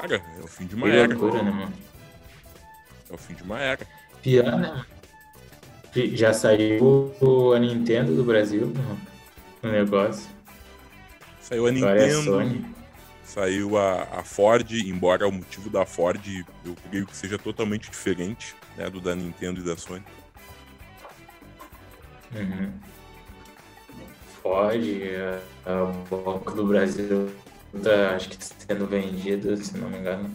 Cara, é o fim de Que uma era. loucura, né, mano? É o fim de uma era. Pior, né? Já saiu a Nintendo do Brasil no, no negócio. Saiu a Agora é a Nintendo, Sony. Saiu a, a Ford, embora o motivo da Ford eu creio que seja totalmente diferente né, do da Nintendo e da Sony. Uhum. Ford, a, a Banco do Brasil tá, acho que sendo vendido, se não me engano.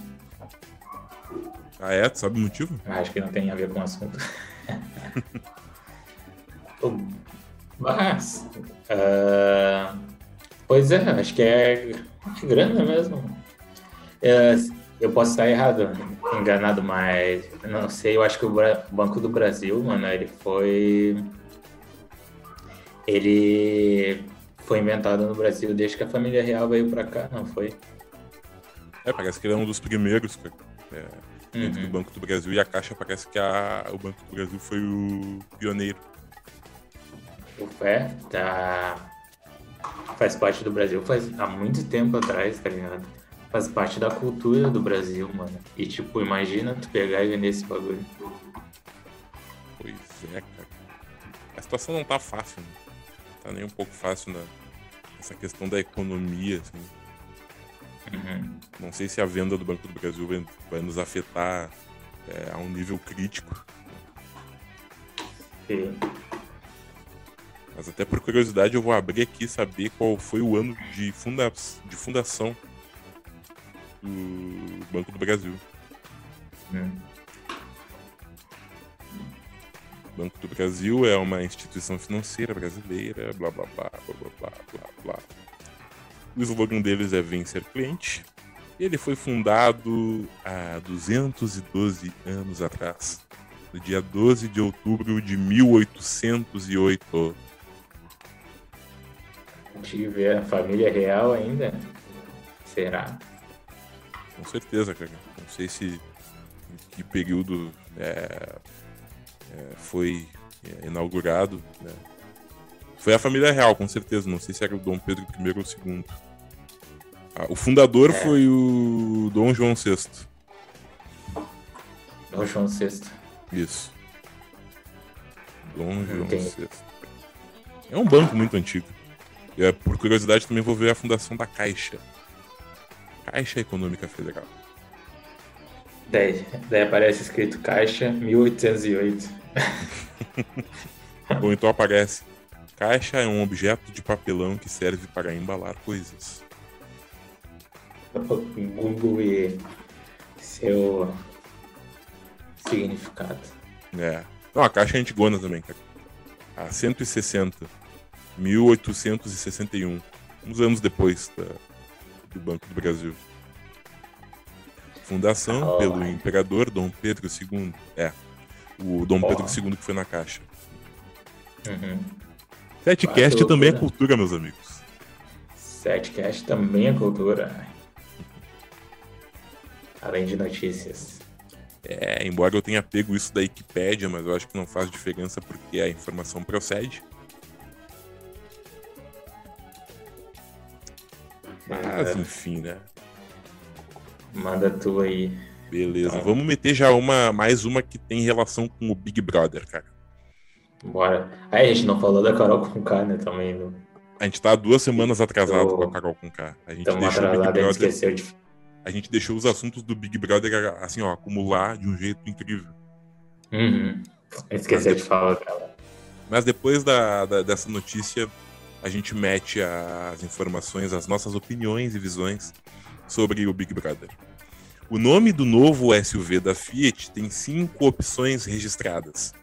Ah, é? Tu sabe o motivo? Acho que não tem a ver com o assunto. *laughs* Mas, ah, pois é, acho que é grana mesmo. É, eu posso estar errado, enganado, mas não sei, eu acho que o Banco do Brasil, mano, ele foi. Ele foi inventado no Brasil desde que a família real veio pra cá, não foi? É, parece que ele é um dos primeiros, cara. é, Uhum. do Banco do Brasil e a Caixa parece que a, o Banco do Brasil foi o pioneiro. O Fé tá... faz parte do Brasil faz há muito tempo atrás, tá ligado? Faz parte da cultura do Brasil, mano. E tipo, imagina tu pegar e vender esse bagulho. Pois é, cara. A situação não tá fácil, né? Tá nem um pouco fácil na, essa questão da economia, assim. Uhum. Não sei se a venda do Banco do Brasil vai, vai nos afetar é, a um nível crítico. E- mas até por curiosidade eu vou abrir aqui saber qual foi o ano de, funda de fundação do Banco do Brasil. É. Banco do Brasil é uma instituição financeira brasileira, blá blá blá blá blá blá blá. O slogan deles é vencer cliente. Ele foi fundado há 212 anos atrás, no dia 12 de outubro de 1808. Vê a família real ainda? Será? Com certeza, cara. Não sei se em que período é, é, foi é, inaugurado. né? Foi a família real, com certeza. Não sei se era o Dom Pedro I ou II. Ah, o fundador É. foi o Dom João VI. É o João VI. Isso. Dom João Entendi. VI. É um banco muito antigo. E, é, por curiosidade, também vou ver a fundação da Caixa. Caixa Econômica Federal. Daí, daí aparece escrito Caixa 1808. Ou *laughs* então aparece: Caixa é um objeto de papelão que serve para embalar coisas. Google e seu significado. É. Não, a Caixa é antigona também, cara. A 160. 1861. Uns anos depois da- do Banco do Brasil. Fundação pelo imperador Dom Pedro II. É. O Dom Oh. Pedro II que foi na Caixa. Uhum. Setcast Ah, também é cultura, meus amigos. Setcast também é cultura. Além de notícias. É, embora eu tenha pego isso da Wikipédia, mas eu acho que não faz diferença porque a informação procede. Mas É, enfim, né? manda tu aí. Beleza. Tá. Vamos meter já uma mais uma que tem relação com o Big Brother, cara. Bora. Aí a gente não falou da Carol com K, né? Também. No... A gente tá duas semanas atrasado com a Carol com K. A gente Estamos deixou o Big atrasados, a gente Brother. de. A gente deixou os assuntos do Big Brother assim, ó, acumular de um jeito incrível. Uhum. Esqueceu de falar dela. Mas depois da, da- dessa notícia, a gente mete as informações, as nossas opiniões e visões sobre o Big Brother. O nome do novo SUV da Fiat tem cinco opções registradas.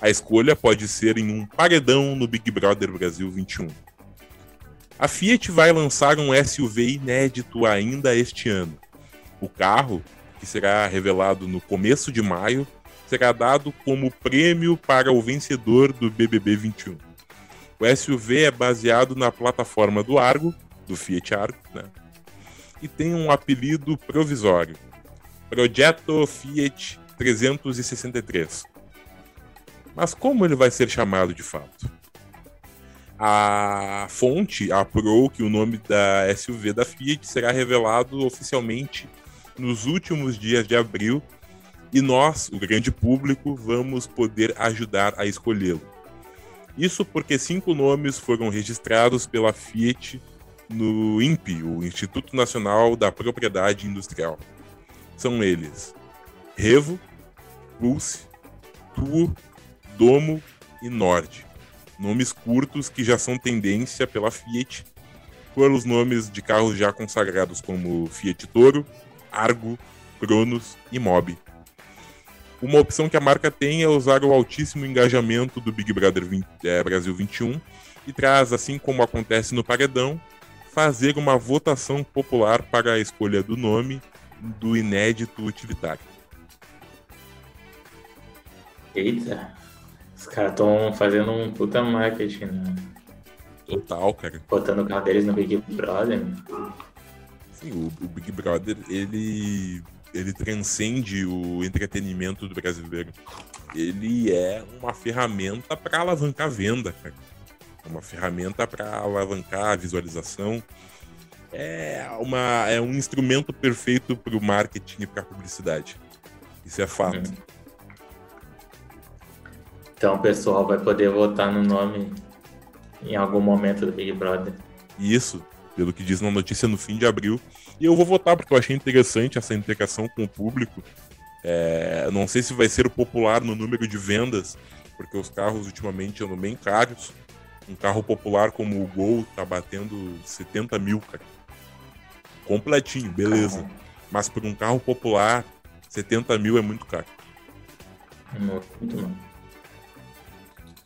A escolha pode ser em um paredão no Big Brother Brasil 21. A Fiat vai lançar um SUV inédito ainda este ano. O carro, que será revelado no começo de maio, será dado como prêmio para o vencedor do BBB 21. O SUV é baseado na plataforma do Argo, do Fiat Argo, né? E tem um apelido provisório: Progetto Fiat 363. Mas como ele vai ser chamado de fato? A fonte apurou que o nome da SUV da Fiat será revelado oficialmente nos últimos dias de abril e nós, o grande público, vamos poder ajudar a escolhê-lo. Isso porque cinco nomes foram registrados pela Fiat no INPE, o Instituto Nacional da Propriedade Industrial. São eles: Revo, Pulse, Tuo, Domo e Nord. Nomes curtos que já são tendência pela Fiat, pelos nomes de carros já consagrados como Fiat Toro, Argo, Cronos e Mobi. Uma opção que a marca tem é usar o altíssimo engajamento do Big Brother 20, é, Brasil 21 e traz, assim como acontece no Paredão, fazer uma votação popular para a escolha do nome do inédito utilitário. Eita. Os caras estão fazendo um puta marketing, né? Total, cara. Botando o carro deles no Big Brother. Sim, o, o Big Brother, ele ele transcende o entretenimento do brasileiro. Ele é uma ferramenta para alavancar a venda, cara. É uma ferramenta para alavancar a visualização. É, uma, é um instrumento perfeito para o marketing e para a publicidade. Isso é fato. Hum. Então o pessoal vai poder votar no nome em algum momento do Big Brother. Isso, pelo que diz na notícia no fim de abril. E eu vou votar porque eu achei interessante essa integração com o público. É, não sei se vai ser popular no número de vendas, porque os carros ultimamente andam bem caros. Um carro popular como o Gol tá batendo 70 mil, cara. Completinho, beleza. Mas por um carro popular, 70 mil é muito caro. Muito, mano.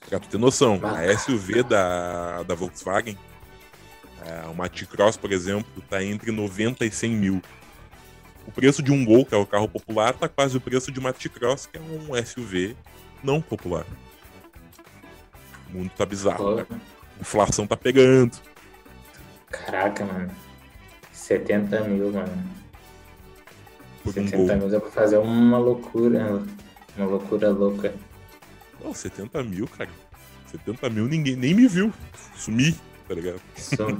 Pra tu ter noção, a SUV da, da Volkswagen, é, uma T-Cross, por exemplo, tá entre 90 e 100 mil. O preço de um Gol, que é o carro popular, tá quase o preço de uma T-Cross, que é um SUV não popular. O mundo tá bizarro, né? A inflação tá pegando. Caraca, mano. 70 mil, mano. Por 70 um mil dá pra fazer uma loucura. Uma loucura louca. Não, 70 mil, cara. 70 mil ninguém nem me viu. Sumi, tá ligado? Uhum.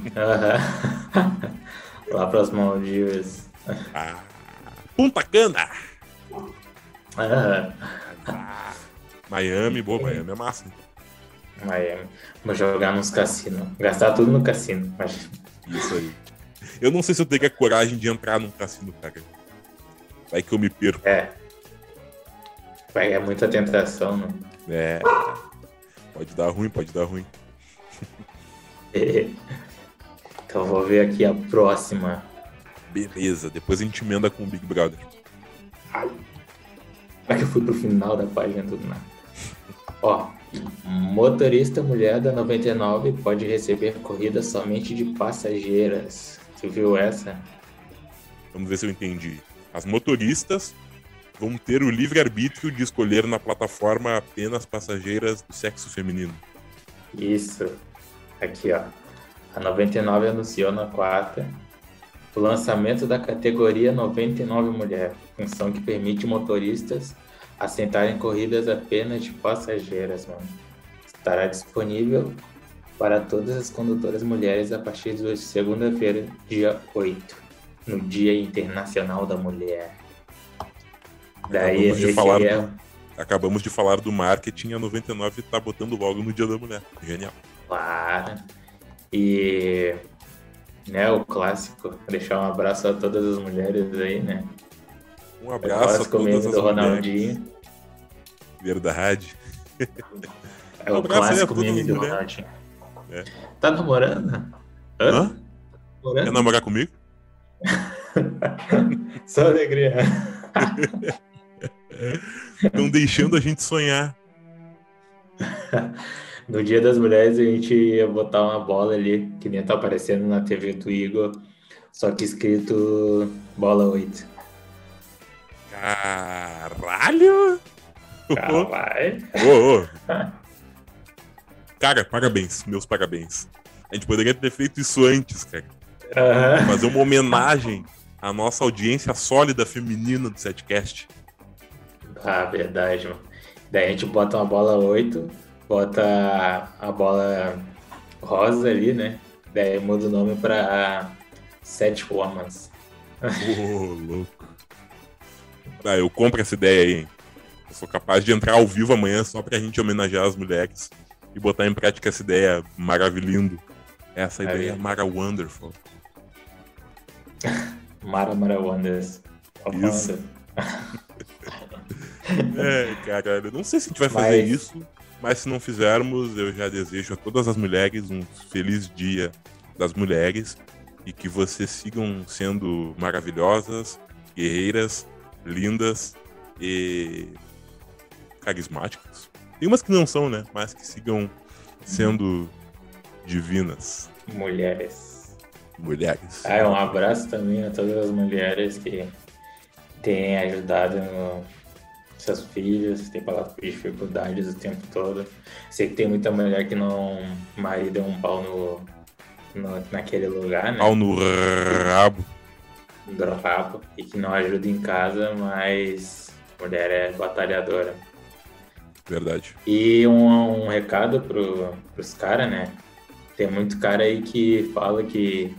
*laughs* Lá pras Maldivas. Ah, Punta Cana! Uhum. Ah, Miami, boa, Miami é massa. Miami. Vou jogar nos cassinos. Gastar tudo no cassino. Isso aí. Eu não sei se eu tenho a coragem de entrar num cassino, cara. Vai que eu me perco. É. Vai, é muita tentação, né? É. Pode dar ruim, pode dar ruim. *laughs* então vou ver aqui a próxima. Beleza, depois a gente emenda com o Big Brother. Ai. É que eu fui pro final da página tudo nada. Ó, motorista mulher da 99 pode receber corrida somente de passageiras. Você viu essa? Vamos ver se eu entendi. As motoristas vão ter o livre-arbítrio de escolher na plataforma apenas passageiras do sexo feminino. Isso. Aqui, ó. A 99 anunciou na quarta o lançamento da categoria 99 Mulher, função que permite motoristas assentarem corridas apenas de passageiras, mano. Estará disponível para todas as condutoras mulheres a partir de segunda-feira, dia 8, no Dia Internacional da Mulher. Daí acabamos de, falar é... acabamos de falar do marketing, a 99 tá botando logo no Dia da Mulher. Genial. Claro. E né, o clássico, deixar um abraço a todas as mulheres aí, né? Um abraço a todas as do Ronaldinho. Mulheres. Verdade. *laughs* É o um clássico meme do Ronaldinho. É. Tá namorando? Hã? Hã? Namorando? Quer namorar comigo? *laughs* Só alegria. *laughs* Estão deixando a gente sonhar. No Dia das Mulheres a gente ia botar uma bola ali, que nem tá aparecendo na TV do Igor, só que escrito bola 8. Caralho! Caralho! Oh, oh. Cara, parabéns, meus parabéns. A gente poderia ter feito isso antes, cara. Uhum. Fazer uma homenagem à nossa audiência sólida feminina do setcast. Ah, verdade, mano. Daí a gente bota uma bola 8, bota a bola rosa ali, né? Daí muda o nome pra Sete Formas. Ô, oh, louco. Ah, eu compro essa ideia aí, hein? Eu sou capaz de entrar ao vivo amanhã só pra gente homenagear as mulheres e botar em prática essa ideia maravilhosa. Essa ideia é Mara Wonderful. *laughs* Mara Mara Wonders. Isso. *laughs* é, cara, não sei se a gente vai fazer mas... isso, mas se não fizermos, eu já desejo a todas as mulheres um feliz dia das mulheres e que vocês sigam sendo maravilhosas, guerreiras, lindas e carismáticas. Tem umas que não são, né? Mas que sigam sendo divinas. Mulheres. Mulheres. Ah, um abraço também a todas as mulheres que têm ajudado no seus filhos, têm passado por dificuldades o tempo todo. Sei que tem muita mulher que não. O marido é um pau no, no, naquele lugar, né? Pau no rabo. brabo e que não ajuda em casa, mas mulher é batalhadora. Verdade. E um, um recado pro, pros caras, né? Tem muito cara aí que fala que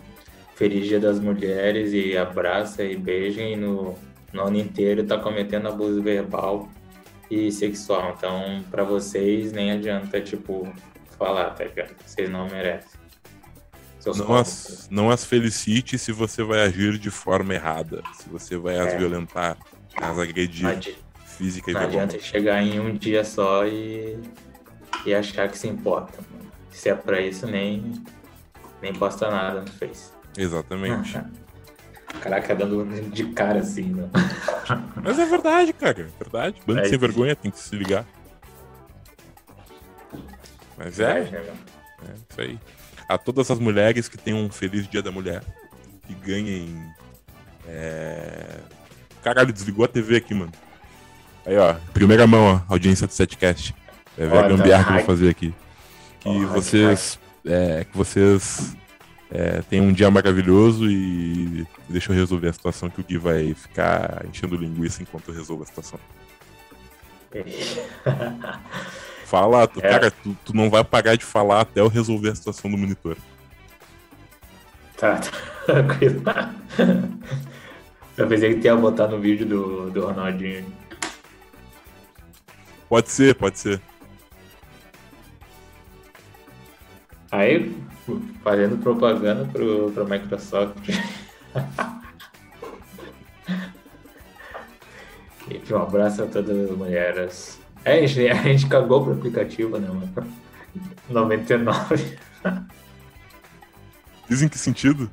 Feliz Dia das Mulheres e abraça e beija e no, no ano inteiro tá cometendo abuso verbal e sexual. Então, para vocês, nem adianta, tipo, falar, tá ligado? Vocês não merecem. não as, não as felicite se você vai agir de forma errada. Se você vai é. as violentar, as agredir física e Não adianta chegar em um dia só e, e achar que se importa. Mano. Se é pra isso, nem, nem posta nada no Face. Exatamente. *laughs* Caraca, dando de cara assim, né? Mas é verdade, cara. É verdade. Bando é sem vergonha tem que se ligar. Mas é. É, é isso aí. A todas as mulheres que tenham um feliz dia da mulher. Que ganhem. É... Caralho, desligou a TV aqui, mano. Aí, ó, primeira mão, ó, audiência do Setcast. É ver a gambiarra que eu vou fazer aqui. Que oh, vocês. É, que vocês é, tenham um dia maravilhoso e deixa eu resolver a situação que o Gui vai ficar enchendo linguiça enquanto eu resolvo a situação. *laughs* Fala, tu, é. cara, tu, tu, não vai parar de falar até eu resolver a situação do monitor. Tá, tá *laughs* tranquilo. Eu pensei que tinha botar no vídeo do, do Ronaldinho. Pode ser, pode ser. Aí, fazendo propaganda pro, pro Microsoft. *laughs* e um abraço a todas as mulheres. É, a gente, a gente cagou pro aplicativo, né, mano? *laughs* 99. Dizem que sentido?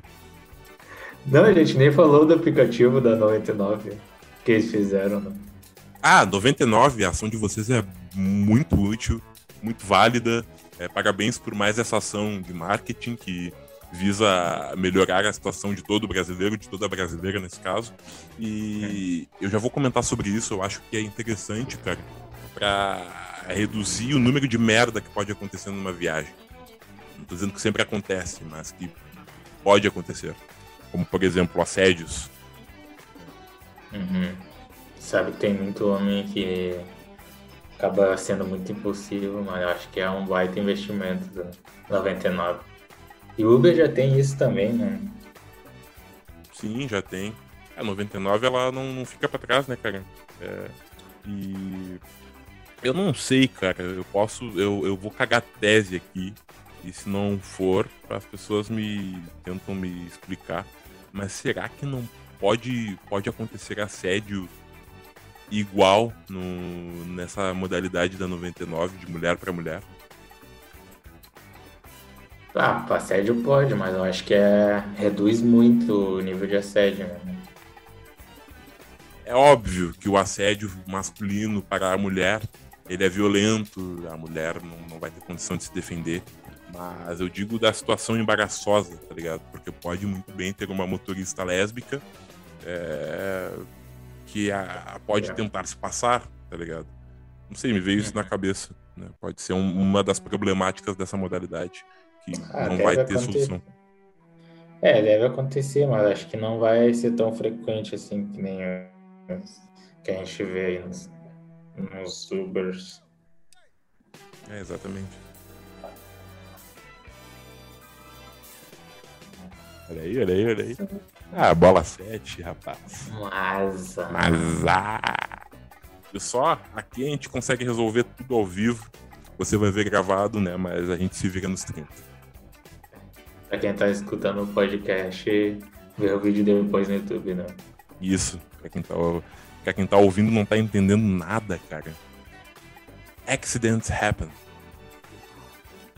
Não, a gente nem falou do aplicativo da 99 que eles fizeram, né? Ah, 99, a ação de vocês é muito útil, muito válida. É, parabéns por mais essa ação de marketing que visa melhorar a situação de todo brasileiro, de toda brasileira nesse caso. E é. eu já vou comentar sobre isso, eu acho que é interessante, cara, para reduzir o número de merda que pode acontecer numa viagem. Não tô dizendo que sempre acontece, mas que pode acontecer. Como, por exemplo, assédios. Uhum. Sabe que tem muito homem que acaba sendo muito impulsivo, mas acho que é um baita investimento do 99. E o Uber já tem isso também, né? Sim, já tem. A 99 ela não, não fica para trás, né, cara? É, e eu não sei, cara. Eu posso. Eu, eu vou cagar tese aqui. E se não for, as pessoas me tentam me explicar. Mas será que não pode, pode acontecer assédio igual no, nessa modalidade da 99, de mulher para mulher? Ah, assédio pode, mas eu acho que é, reduz muito o nível de assédio. Né? É óbvio que o assédio masculino para a mulher ele é violento, a mulher não, não vai ter condição de se defender. Mas eu digo da situação embaraçosa, tá ligado? Porque pode muito bem ter uma motorista lésbica é, que a, pode é. tentar se passar, tá ligado? Não sei, me veio isso na cabeça. Né? Pode ser um, uma das problemáticas dessa modalidade, que ah, não vai ter acontecer. solução. É, deve acontecer, mas acho que não vai ser tão frequente assim que nem que a gente vê aí nos, nos Ubers. É, exatamente. Olha aí, olha aí, olha aí. Ah, bola 7, rapaz. Mas. Mas. Ah. só, aqui a gente consegue resolver tudo ao vivo. Você vai ver gravado, né? Mas a gente se vira nos 30. Pra quem tá escutando o podcast, ver o vídeo depois no YouTube, né? Isso. Pra quem tá, pra quem tá ouvindo não tá entendendo nada, cara. Accidents happen.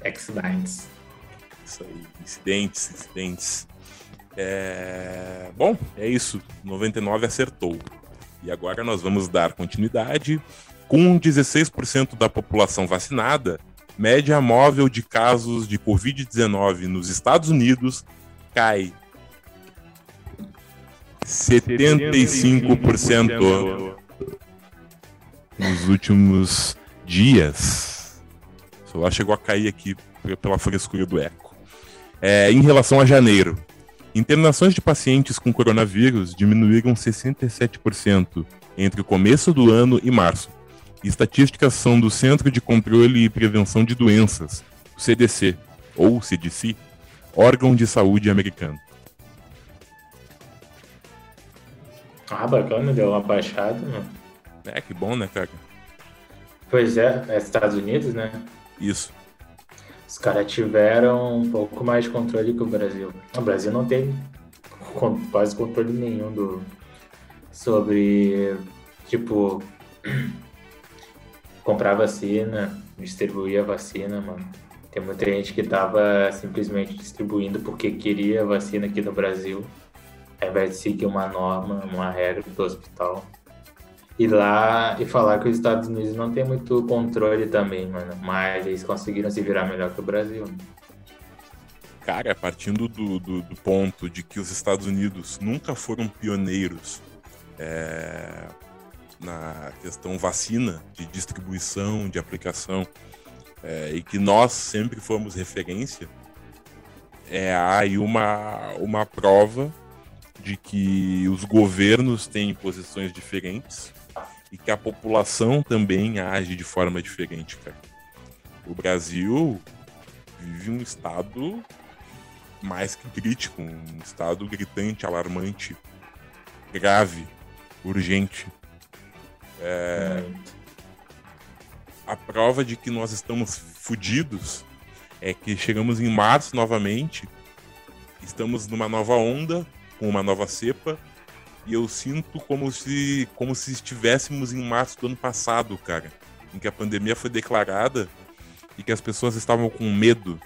Accidents. Isso aí. Incidentes, incidentes. É... Bom, é isso. 99 acertou. E agora nós vamos dar continuidade. Com 16% da população vacinada, média móvel de casos de Covid-19 nos Estados Unidos cai 75% nos últimos dias. O celular chegou a cair aqui pela frescura do eco. É, em relação a janeiro, Internações de pacientes com coronavírus diminuíram 67% entre o começo do ano e março. Estatísticas são do Centro de Controle e Prevenção de Doenças, o CDC, ou CDC, órgão de saúde americano. Ah, bacana, deu uma baixada, mano. É, que bom, né, cara? Pois é, é Estados Unidos, né? Isso. Os caras tiveram um pouco mais de controle que o Brasil. O Brasil não tem quase controle nenhum do sobre tipo *clears throat* comprar vacina, distribuir a vacina, mano. Tem muita gente que tava simplesmente distribuindo porque queria vacina aqui no Brasil, ao invés de seguir uma norma, uma regra do hospital ir lá e falar que os Estados Unidos não tem muito controle também, mano. Mas eles conseguiram se virar melhor que o Brasil. Cara, partindo do, do, do ponto de que os Estados Unidos nunca foram pioneiros é, na questão vacina, de distribuição, de aplicação, é, e que nós sempre fomos referência, é aí uma, uma prova de que os governos têm posições diferentes e que a população também age de forma diferente, cara. O Brasil vive um estado mais que crítico, um estado gritante, alarmante, grave, urgente. É... A prova de que nós estamos fodidos é que chegamos em março novamente, estamos numa nova onda, com uma nova cepa, e eu sinto como se, como se estivéssemos em março do ano passado, cara. Em que a pandemia foi declarada e que as pessoas estavam com medo.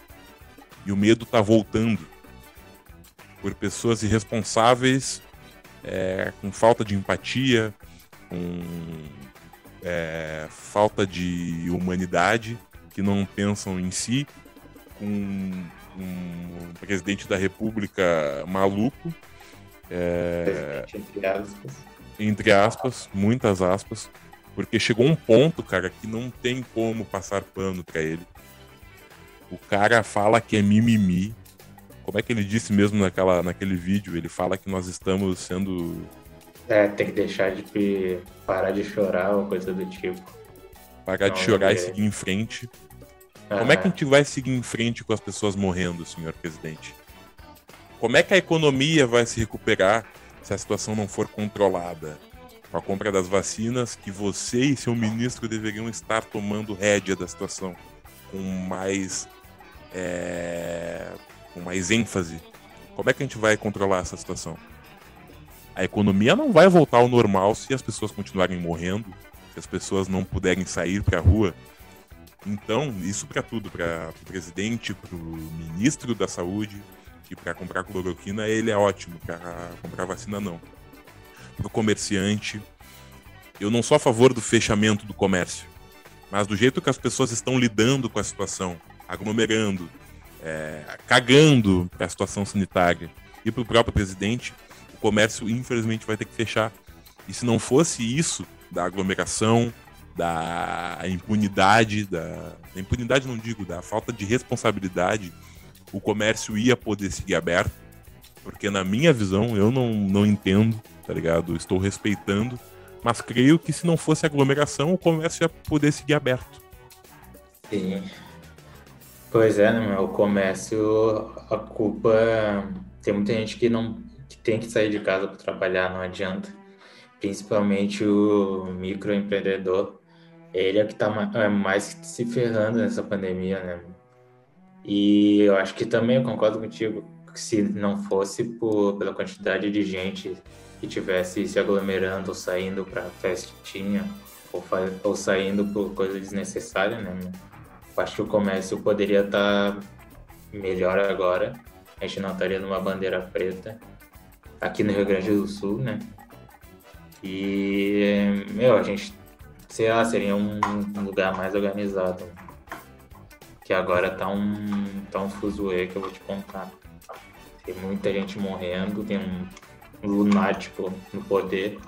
E o medo tá voltando. Por pessoas irresponsáveis, é, com falta de empatia, com é, falta de humanidade, que não pensam em si, com um presidente da república maluco é... Entre aspas. Entre aspas, muitas aspas. Porque chegou um ponto, cara, que não tem como passar pano pra ele. O cara fala que é mimimi. Como é que ele disse mesmo naquela, naquele vídeo? Ele fala que nós estamos sendo. É, tem que deixar de parar de chorar ou coisa do tipo. Parar não, de chorar é... e seguir em frente. Como é que a gente vai seguir em frente com as pessoas morrendo, senhor presidente? Como é que a economia vai se recuperar se a situação não for controlada? Com a compra das vacinas, que você e seu ministro deveriam estar tomando rédea da situação com mais, é, com mais ênfase. Como é que a gente vai controlar essa situação? A economia não vai voltar ao normal se as pessoas continuarem morrendo, se as pessoas não puderem sair para a rua. Então, isso para tudo, para o presidente, para o ministro da saúde, que para comprar cloroquina ele é ótimo, para comprar vacina não. Para o comerciante, eu não sou a favor do fechamento do comércio, mas do jeito que as pessoas estão lidando com a situação, aglomerando, é, cagando para a situação sanitária e para o próprio presidente, o comércio infelizmente vai ter que fechar. E se não fosse isso da aglomeração, da impunidade, da, da impunidade não digo, da falta de responsabilidade o comércio ia poder seguir aberto, porque na minha visão eu não, não entendo, tá ligado? Estou respeitando, mas creio que se não fosse aglomeração, o comércio ia poder seguir aberto. Sim. Pois é, né, o comércio, a culpa. Tem muita gente que não que tem que sair de casa para trabalhar, não adianta. Principalmente o microempreendedor. Ele é que está é mais se ferrando nessa pandemia, né? E eu acho que também eu concordo contigo que se não fosse por, pela quantidade de gente que tivesse se aglomerando ou saindo para festinha ou, ou saindo por coisa desnecessária, né? Eu acho que o comércio poderia estar tá melhor agora. A gente não estaria numa bandeira preta aqui no Rio Grande do Sul, né? E, meu, a gente, sei lá, seria um lugar mais organizado que agora tá um, tá um fuzuê que eu vou te contar. Tem muita gente morrendo, tem um lunático no poder.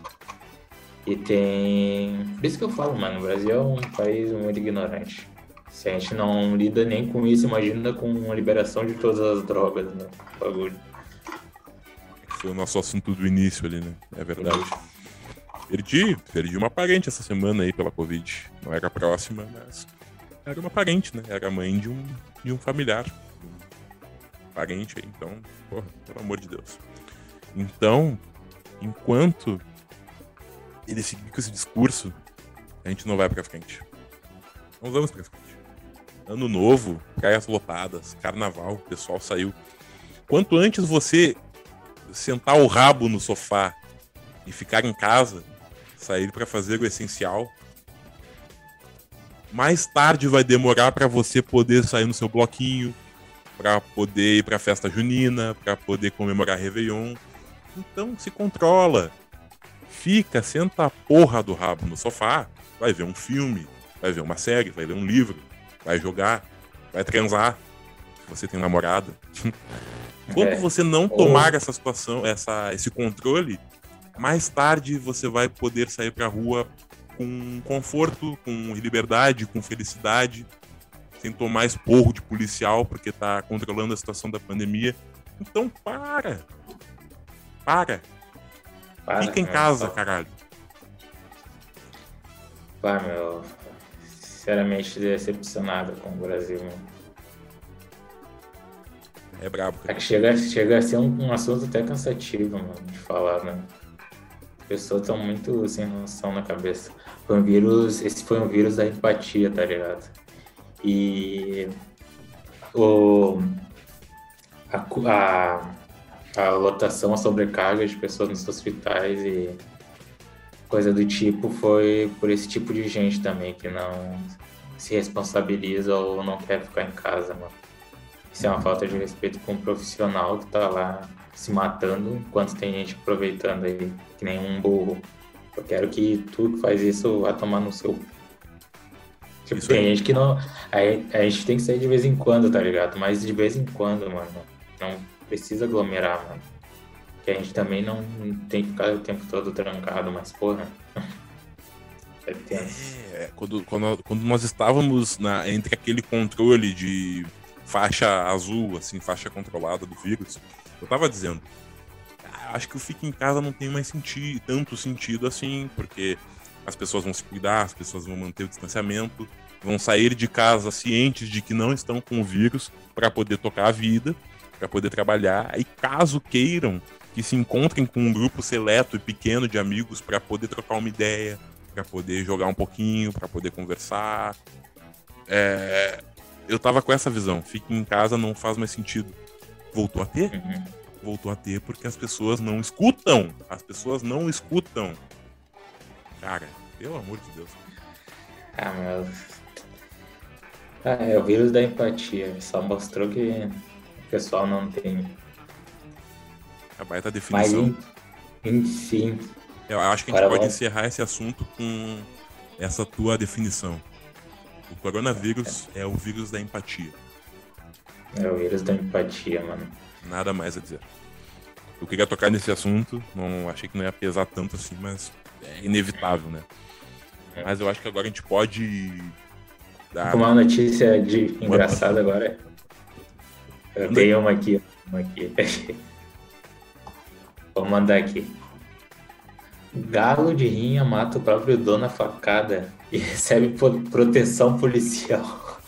E tem. Por isso que eu falo, mano, o Brasil é um país muito ignorante. Se a gente não lida nem com isso, imagina com a liberação de todas as drogas, né? Bagulho. foi o nosso assunto do início ali, né? É verdade. Perdi, perdi uma parente essa semana aí pela Covid. Não era próxima, mas era uma parente, né? Era mãe de um, de um familiar. Um parente aí, então, porra, pelo amor de Deus. Então, enquanto ele seguir com esse discurso, a gente não vai pra frente. Não vamos pra frente. Ano novo, praias lotadas, carnaval, o pessoal saiu. Quanto antes você sentar o rabo no sofá e ficar em casa, sair para fazer o essencial, mais tarde vai demorar para você poder sair no seu bloquinho, para poder ir para festa junina, para poder comemorar Réveillon. Então se controla. Fica, senta a porra do rabo no sofá, vai ver um filme, vai ver uma série, vai ler um livro, vai jogar, vai transar. Você tem namorada. *laughs* Quando é. você não tomar essa situação, essa, esse controle, mais tarde você vai poder sair pra rua com conforto, com liberdade, com felicidade, sem tomar esporro de policial porque tá controlando a situação da pandemia. Então para! Para! para Fica em casa, caralho. Pá, meu. Sinceramente decepcionado com o Brasil, mano. É brabo. Cara. É que chega, chega a ser um, um assunto até cansativo, mano, de falar, né? As pessoas estão muito sem noção na cabeça. Foi um vírus, esse foi um vírus da empatia, tá ligado? E o, a, a, a lotação, a sobrecarga de pessoas nos hospitais e coisa do tipo foi por esse tipo de gente também que não se responsabiliza ou não quer ficar em casa, mano. Isso é uma falta de respeito com um profissional que tá lá se matando, enquanto tem gente aproveitando aí, que nem um burro. Eu quero que tu que faz isso vá tomar no seu. Tipo, isso tem aí. gente que não. A, a gente tem que sair de vez em quando, tá ligado? Mas de vez em quando, mano. Não precisa aglomerar, mano. Que a gente também não tem que ficar o tempo todo trancado, mas porra. *laughs* É, é, quando, quando, quando nós estávamos na, entre aquele controle de faixa azul, assim, faixa controlada do vírus, eu tava dizendo, ah, acho que o fique em casa não tem mais sentido, tanto sentido assim, porque as pessoas vão se cuidar, as pessoas vão manter o distanciamento, vão sair de casa cientes de que não estão com o vírus para poder tocar a vida, para poder trabalhar, e caso queiram que se encontrem com um grupo seleto e pequeno de amigos para poder trocar uma ideia, para poder jogar um pouquinho, para poder conversar. É, eu tava com essa visão. Fique em casa não faz mais sentido. Voltou a ter? Uhum. Voltou a ter porque as pessoas não escutam. As pessoas não escutam. Cara, pelo amor de Deus. Ah, meu. Ah, é o vírus da empatia. Só mostrou que o pessoal não tem. A baita definição. Mas, enfim. Eu acho que a gente pode vamos... encerrar esse assunto com essa tua definição. O coronavírus é o vírus da empatia. É o vírus da empatia, mano. Nada mais a dizer. Eu queria tocar nesse assunto, não achei que não ia pesar tanto assim, mas é inevitável, né? É. Mas eu acho que agora a gente pode dar. Uma notícia de engraçada agora. Eu tenho uma aqui, uma aqui. *laughs* Vou mandar aqui. Galo de rinha mata o próprio dono facada e recebe proteção policial.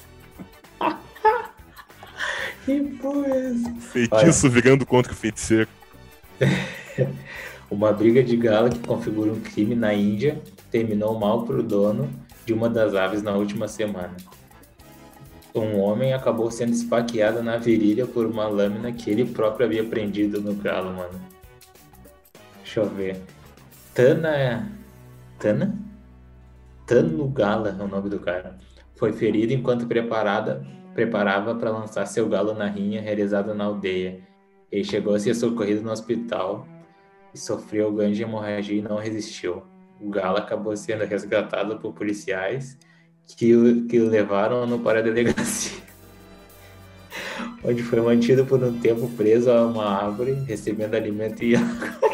*laughs* que porra é essa? Feitiço Olha, virando contra o feiticeiro. *laughs* uma briga de galo que configura um crime na Índia terminou mal para o dono de uma das aves na última semana. Um homem acabou sendo esfaqueado na virilha por uma lâmina que ele próprio havia prendido no galo, mano. Deixa eu ver. Tana. Tana? Tano Gala é o nome do cara. Foi ferido enquanto preparada, preparava para lançar seu galo na rinha realizada na aldeia. Ele chegou a ser socorrido no hospital e sofreu ganho de hemorragia e não resistiu. O galo acabou sendo resgatado por policiais que o, que o levaram para a delegacia, *laughs* onde foi mantido por um tempo preso a uma árvore, recebendo alimento e água.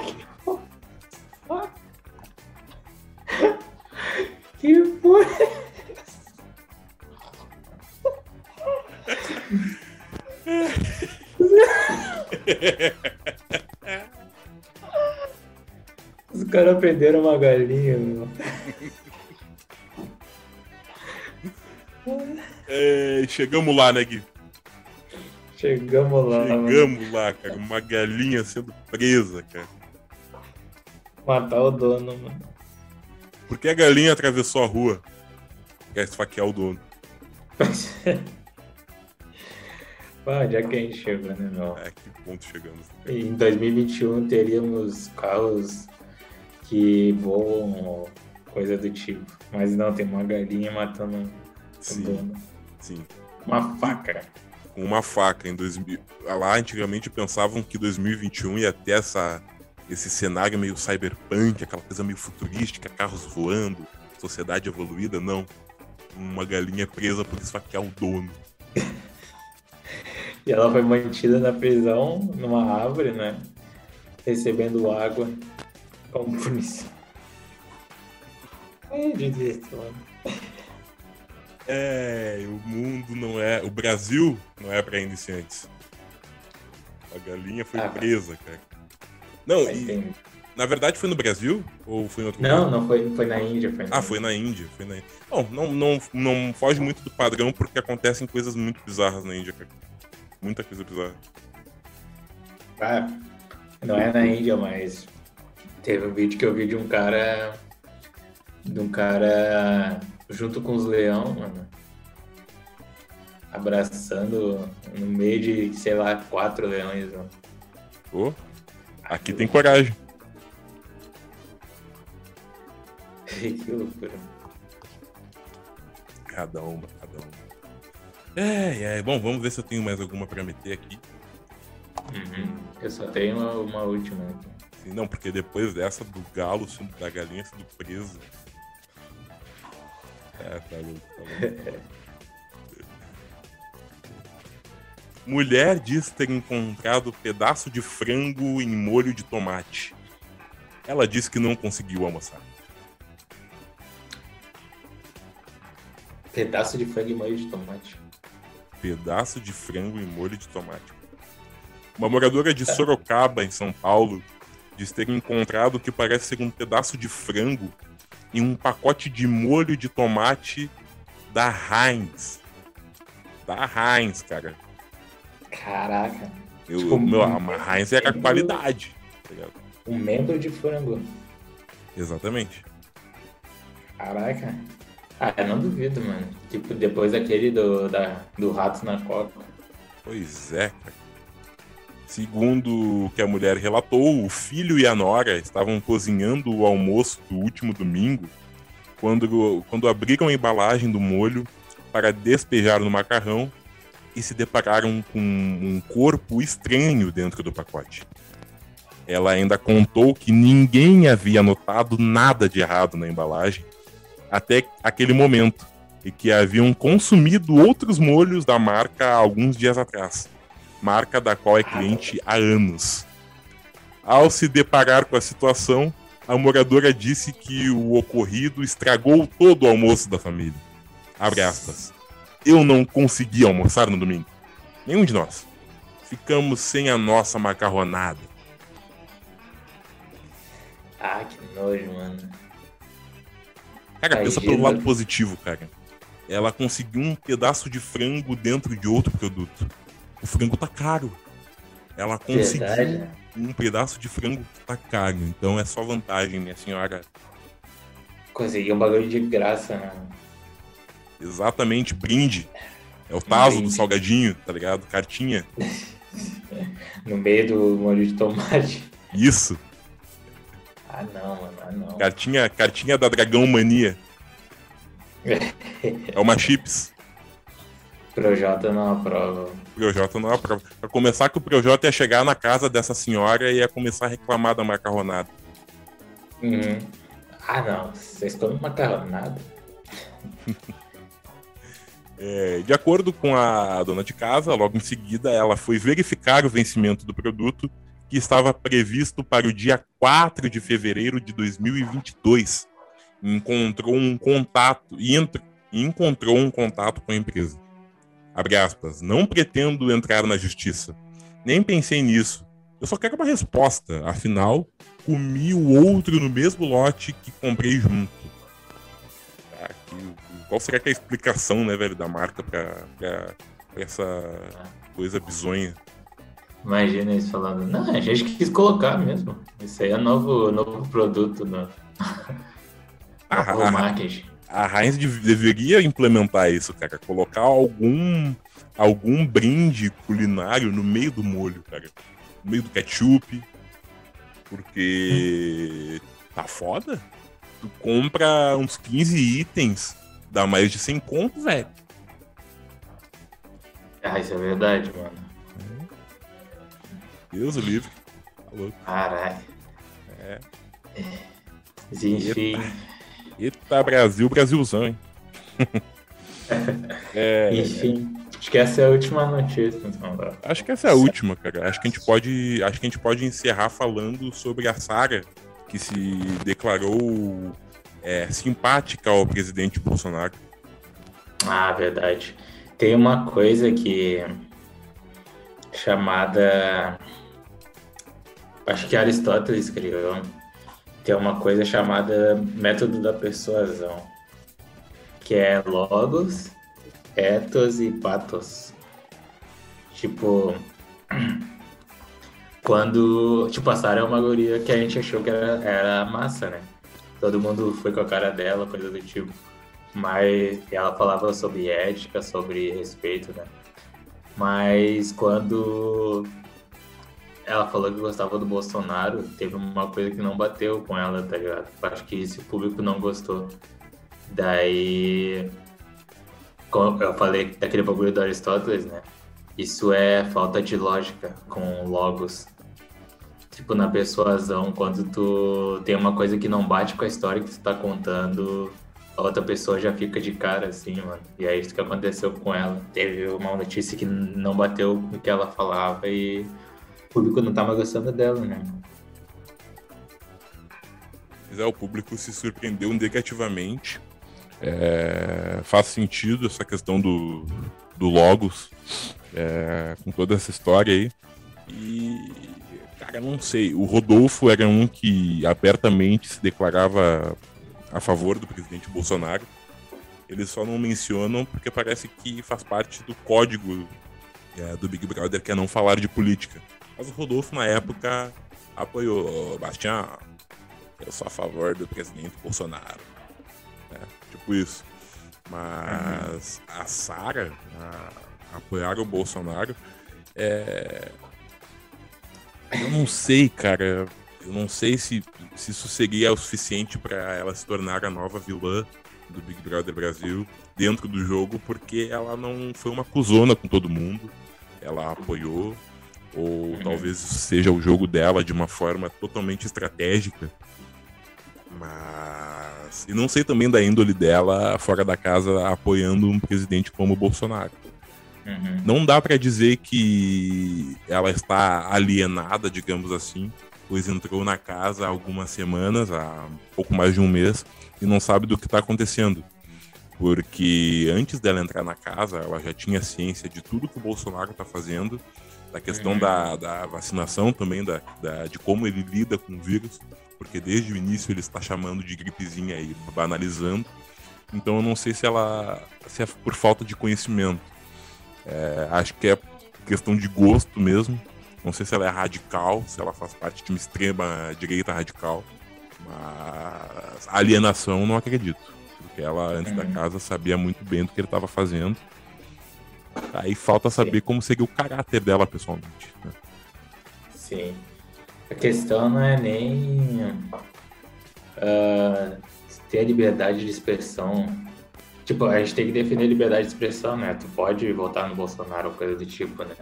Caras perderam uma galinha, meu. É, chegamos lá, né, Gui? Chegamos lá. Chegamos mano. lá, cara. Uma galinha sendo presa, cara. Matar o dono, mano. Por que a galinha atravessou a rua? Quer esfaquear o dono. *laughs* Pá, onde é que a gente chegou, né, meu? É, que ponto chegamos. Em 2021 teríamos carros que voam ou coisa do tipo. Mas não, tem uma galinha matando o Sim, dono. sim. Uma faca. Uma faca em 2000. Lá antigamente pensavam que 2021 ia ter essa, esse cenário meio cyberpunk, aquela coisa meio futurística, carros voando, sociedade evoluída. Não. Uma galinha presa por esfaquear o dono. *laughs* E ela foi mantida na prisão, numa árvore, né? Recebendo água como punição. Ai, desisto, mano. É, o mundo não é. O Brasil não é pra iniciantes. A galinha foi Ah, presa, cara. Não, e, tem- na verdade foi no Brasil? Ou foi em outro Não, lugar? não foi, foi na Índia. Foi na Ah, foi na Índia, foi na Índia. Bom, não, não, não foge muito do padrão porque acontecem coisas muito bizarras na Índia, cara. Muita coisa bizarra. Ah, não é na Índia, mas teve um vídeo que eu vi de um cara. De um cara junto com os leão, mano. Abraçando no meio de, sei lá, quatro leões, mano. Ô, aqui tem coragem. *laughs* que loucura. Cada uma, cada uma. É, é, bom, vamos ver se eu tenho mais alguma pra meter aqui. Uhum. Eu só tenho uma, uma última. aqui. Sim, não, porque depois dessa do galo, sendo- da galinha sendo presa. É, tá louco, tá louco. *laughs* Mulher diz ter encontrado pedaço de frango em molho de tomate. Ela disse que não conseguiu almoçar. Pedaço de frango e molho de tomate. Pedaço de frango em molho de tomate. Uma moradora de *laughs* Sorocaba, em São Paulo, diz ter encontrado o que parece ser um pedaço de frango em um pacote de molho de tomate da Heinz. Da Heinz, cara. Caraca. Eu, Tipo, meu, a Heinz era qualidade. tá? Um membro de frango. Exatamente. Caraca. Ah, eu não duvido, mano. Tipo, depois daquele do, da, do rato na coca. Pois é, cara. Segundo o que a mulher relatou, o filho e a nora estavam cozinhando o almoço do último domingo quando, quando abriram a embalagem do molho para despejar no macarrão e se depararam com um corpo estranho dentro do pacote. Ela ainda contou que ninguém havia notado nada de errado na embalagem até aquele momento e que haviam consumido outros molhos da marca alguns dias atrás, marca da qual é cliente há anos. Ao se deparar com a situação, a moradora disse que o ocorrido estragou todo o almoço da família. Abre aspas. Eu não consegui almoçar no domingo. Nenhum de nós. Ficamos sem a nossa macarronada. Ah, que nojo, mano. Cara, pensa pelo lado positivo, cara. Ela conseguiu um pedaço de frango dentro de outro produto. O frango tá caro. Ela conseguiu Verdade. um pedaço de frango que tá caro. Então é só vantagem, minha senhora. Consegui um bagulho de graça, né? Exatamente, brinde. É o taso do salgadinho, tá ligado? Cartinha. *laughs* No meio do molho de tomate. Isso. Ah, não, mano. Ah, não. Cartinha, cartinha da Dragão Mania. *laughs* É uma chips. Projota não aprova. Projota não é pra, pra começar que o Projota ia chegar na casa dessa senhora e ia começar a reclamar da macarronada. Uhum. Ah, não. Vocês comem macarronada? *laughs* É, de acordo com a dona de casa, logo em seguida ela foi verificar o vencimento do produto, que estava previsto para o dia 4 de fevereiro de 2022. Encontrou um contato e entra- e encontrou um contato com a empresa. Abre aspas, não pretendo entrar na justiça. Nem pensei nisso. Eu só quero uma resposta. Afinal, comi o outro no mesmo lote que comprei junto. Tá, qual será que é a explicação, né, velho, da marca pra, pra, pra essa coisa bizonha? Imagina eles falando, não, a gente quis colocar mesmo. Isso aí é novo, novo produto, né? *laughs* a, a, *laughs* a Heinz deveria implementar isso, cara. Colocar algum, algum brinde culinário no meio do molho, cara. No meio do ketchup. Porque tá foda. Tu compra uns 15 itens, dá mais de 100 conto, velho. Ah, isso é verdade, mano. Deus o livre. Tá Caralho. É. Enfim. Eita, Brasil, Brasilzão, hein? *laughs* é... Enfim. Acho que essa é a última notícia, então. Acho que essa é a última, cara. Acho que a gente pode, acho que a gente pode encerrar falando sobre a Sara, que se declarou é, simpática ao presidente Bolsonaro. Ah, verdade. Tem uma coisa que chamada acho que Aristóteles criou tem uma coisa chamada método da persuasão, que é logos, ethos e pathos. Tipo, *clears throat* quando. Tipo, a Sarah é uma guria que a gente achou que era, era massa, né? Todo mundo foi com a cara dela, coisa do tipo. Mas ela falava sobre ética, sobre respeito, né? Mas quando ela falou que gostava do Bolsonaro, teve uma coisa que não bateu com ela, tá ligado? Acho que esse público não gostou. Daí, eu falei daquele bagulho do Aristóteles, né? Isso é falta de lógica com logos. Tipo, na persuasão, quando tu tem uma coisa que não bate com a história que tu tá contando, a outra pessoa já fica de cara, assim, mano. E é isso que aconteceu com ela. Teve uma notícia que não bateu com o que ela falava e público não tá mais gostando dela, né? Mas é, o público se surpreendeu negativamente. É, faz sentido essa questão do, do Logos, é, com toda essa história aí. E, cara, não sei. O Rodolfo era um que abertamente se declarava a favor do presidente Bolsonaro. Eles só não mencionam porque parece que faz parte do código é, do Big Brother, que é não falar de política. Mas o Rodolfo, na época, apoiou Bastião. Eu sou a favor do presidente Bolsonaro. É, tipo isso. Mas uhum. a Sara apoiar o Bolsonaro é... Eu não sei, cara. Eu não sei se, se isso seria o suficiente para ela se tornar a nova vilã do Big Brother Brasil dentro do jogo, porque ela não foi uma cuzona com todo mundo. Ela apoiou, ou talvez seja o jogo dela de uma forma totalmente estratégica. Mas. E não sei também da índole dela fora da casa apoiando um presidente como o Bolsonaro. Uhum. Não dá para dizer que ela está alienada, digamos assim, pois entrou na casa há algumas semanas, há pouco mais de um mês, e não sabe do que está acontecendo. Porque antes dela entrar na casa, ela já tinha ciência de tudo que o Bolsonaro está fazendo da questão uhum. da, da vacinação também, da, da, de como ele lida com o vírus, porque desde o início ele está chamando de gripezinha e banalizando. Então eu não sei se ela se é por falta de conhecimento. É, acho que é questão de gosto mesmo. Não sei se ela é radical, se ela faz parte de uma extrema direita radical. Mas alienação não acredito. Porque ela, antes uhum. da casa, sabia muito bem do que ele estava fazendo. Aí falta saber como seria o caráter dela pessoalmente. Né? Sim. A questão não é nem uh, ter a liberdade de expressão. Tipo, a gente tem que defender a liberdade de expressão, né? Tu pode votar no Bolsonaro ou coisa do tipo, né?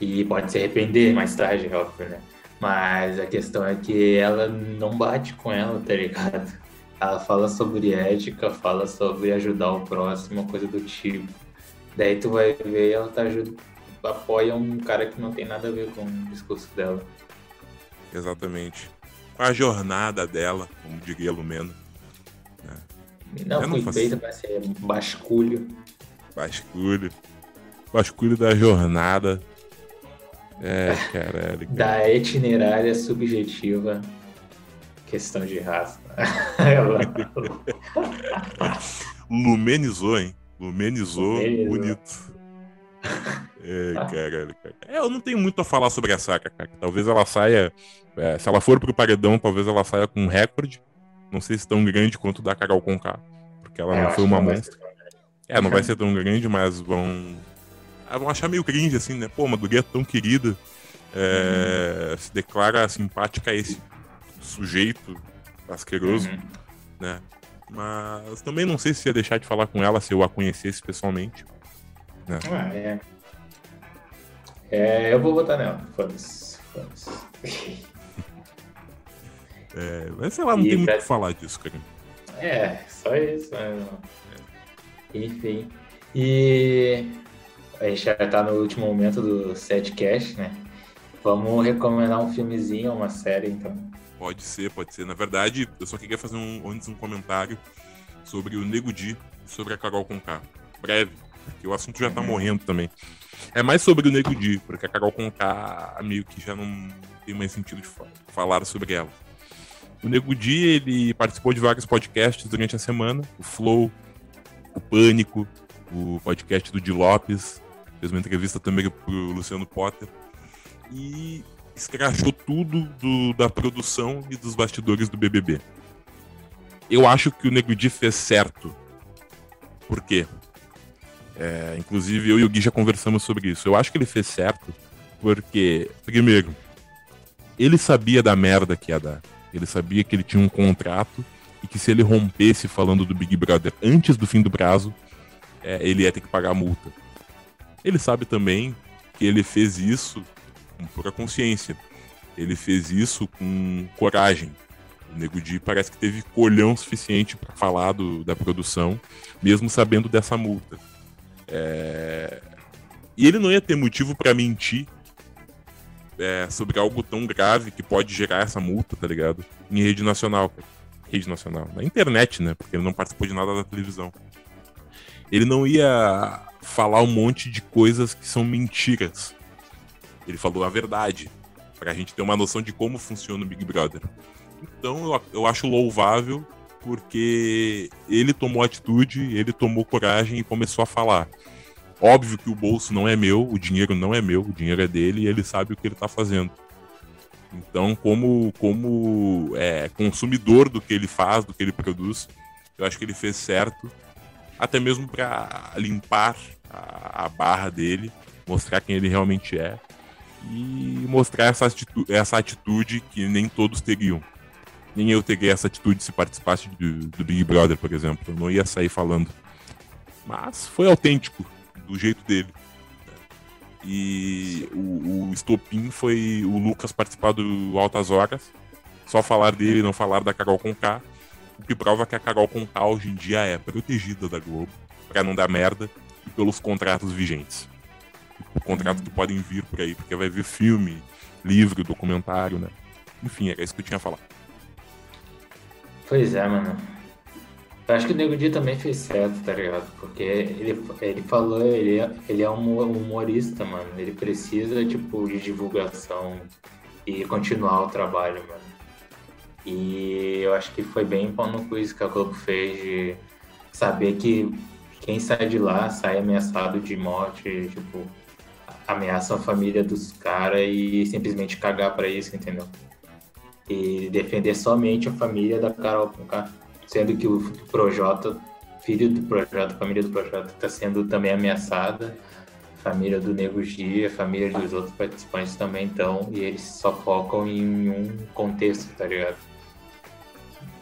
E pode se arrepender mais tarde, óbvio, né? Mas a questão é que ela não bate com ela, tá ligado? Ela fala sobre ética, fala sobre ajudar o próximo, coisa do tipo. Daí tu vai ver ela tá apoia um cara que não tem nada a ver com o discurso dela. Exatamente. Com a jornada dela, como diria Lumeno. Né? Não, foi não feita pra ser basculho. Basculho. Basculho da jornada. É, caralho. Da itinerária subjetiva, questão de raça. *laughs* Lumenizou, hein? Lumenizou, Lumenizou. bonito. *laughs* É, caralho, cara. É, eu não tenho muito a falar sobre a Saka, cara. Talvez ela saia. É, se ela for pro paredão, talvez ela saia com um recorde. Não sei se tão grande quanto o da Carol Conká. Porque ela é, não foi uma monstra. É, não vai ser tão grande, mas vão. Ah, vão achar meio cringe, assim, né? Pô, uma guria tão querida. É, uhum. Se declara simpática a esse sujeito asqueroso, uhum. né? Mas também não sei se ia deixar de falar com ela se eu a conhecesse pessoalmente. Né? Ah, é. É, eu vou votar nela. Foda-se. Foda-se. *laughs* é, mas sei lá, não e tem muito o que falar disso, cara. É, só isso. Né? Enfim. E a gente já tá no último momento do setcast, né? Vamos recomendar um filmezinho, uma série, então. Pode ser, pode ser. Na verdade, eu só queria fazer um, antes um comentário sobre o Nego Di e sobre a Carol Conká. Breve, porque o assunto já tá uhum. morrendo também. É mais sobre o Nego Di, porque a Carol Conká meio que já não tem mais sentido de falar sobre ela. O Nego Di, ele participou de vários podcasts durante a semana, o Flow, o Pânico, o podcast do Di Lopes, fez uma entrevista também pro Luciano Potter, e escrachou tudo do, da produção e dos bastidores do BBB. Eu acho que o Nego Di fez certo. Por quê? É, inclusive, eu e o Gui já conversamos sobre isso. Eu acho que ele fez certo porque, primeiro, ele sabia da merda que ia dar. Ele sabia que ele tinha um contrato e que se ele rompesse falando do Big Brother antes do fim do prazo, é, ele ia ter que pagar a multa. Ele sabe também que ele fez isso com pura consciência. Ele fez isso com coragem. O Nego Di parece que teve colhão suficiente para falar do, da produção, mesmo sabendo dessa multa. É... E ele não ia ter motivo para mentir é, sobre algo tão grave que pode gerar essa multa, tá ligado? Em rede nacional. Rede nacional. Na internet, né? Porque ele não participou de nada da televisão. Ele não ia falar um monte de coisas que são mentiras. Ele falou a verdade. Pra gente ter uma noção de como funciona o Big Brother. Então eu, eu acho louvável porque ele tomou atitude, ele tomou coragem e começou a falar. Óbvio que o bolso não é meu, o dinheiro não é meu, o dinheiro é dele e ele sabe o que ele está fazendo. Então, como, como é, consumidor do que ele faz, do que ele produz, eu acho que ele fez certo, até mesmo para limpar a, a, barra dele, mostrar quem ele realmente é e mostrar essa atitude, essa atitude que nem todos teriam. Nem eu teria essa atitude se participasse do, do Big Brother, por exemplo. Eu não ia sair falando. Mas foi autêntico do jeito dele. E o, o estopim foi o Lucas participar do Altas Horas, só falar dele, não falar da Carol Conká, o que prova que a Carol Conká hoje em dia é protegida da Globo, para não dar merda, e pelos contratos vigentes. Contratos que podem vir por aí, porque vai vir filme, livro, documentário, né? Enfim, era isso que eu tinha a falar. Pois é, mano. Eu acho que o Nego Di também fez certo, tá ligado? Porque ele, ele falou, ele, é, ele é um humorista, mano. Ele precisa, tipo, de divulgação e continuar o trabalho, mano. E eu acho que foi bem pau no quiz que a Globo fez de saber que quem sai de lá sai ameaçado de morte, tipo, ameaça a família dos caras e simplesmente cagar para isso, entendeu? E defender somente a família da Carol Conká sendo que o Projota, filho do Projota, família do Projota, está sendo também ameaçada, família do Nego G, família dos outros participantes também estão, e eles só focam em um contexto, tá ligado?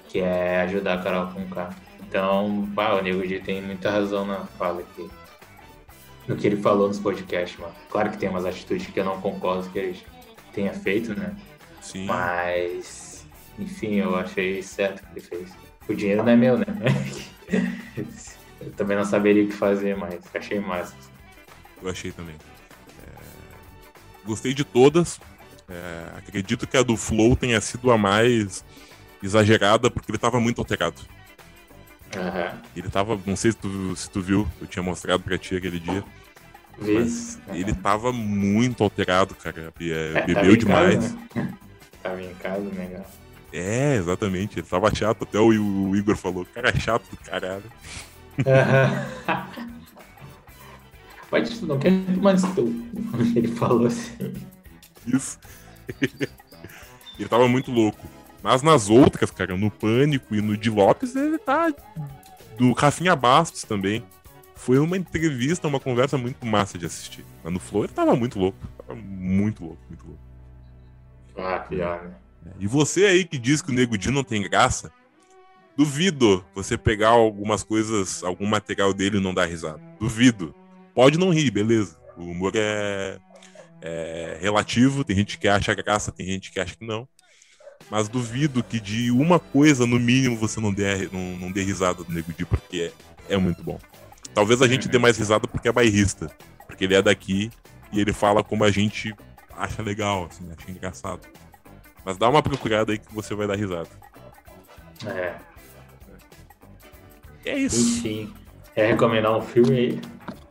Que é ajudar a Carol com K. Então, pá, o Nego G tem muita razão na fala aqui. No que ele falou nos podcasts, mano. Claro que tem umas atitudes que eu não concordo que ele tenha feito, né? Sim. Mas, enfim, eu achei certo que ele fez. O dinheiro não é meu, né? *laughs* Eu também não saberia o que fazer, mas achei massa. Eu achei também. É... Gostei de todas. É... Acredito que a do Flow tenha sido a mais exagerada, porque ele tava muito alterado. Uhum. Ele tava, não sei se tu, se tu viu, eu tinha mostrado pra ti aquele dia. Mas ele tava muito alterado, cara. É, bebeu demais. Casa, né? Tava em casa, né? É, exatamente. Ele tava chato. Até o, o Igor falou, cara, é chato do caralho. *laughs* Mas tu não quer mais tu. *laughs* Ele falou assim. Isso. *laughs* ele tava muito louco. Mas nas outras, cara, no Pânico e no de Lopes, ele tá. Do Rafinha Bastos também. Foi uma entrevista, uma conversa muito massa de assistir. Mas no Flow ele tava muito louco. Tava muito louco, muito louco. Ah, pior, E você aí que diz que o Nego Di não tem graça, duvido você pegar algumas coisas, algum material dele e não dar risada. Duvido. Pode não rir, beleza. O humor é, é relativo, tem gente que acha graça, tem gente que acha que não. Mas duvido que de uma coisa, no mínimo, você não dê, não, não dê risada do Nego Di, porque é, é muito bom. Talvez a gente dê mais risada porque é bairrista. Porque ele é daqui e ele fala como a gente acha legal, assim, acha engraçado. Mas dá uma procurada aí que você vai dar risada. É. É isso. Enfim. Quer recomendar um filme aí?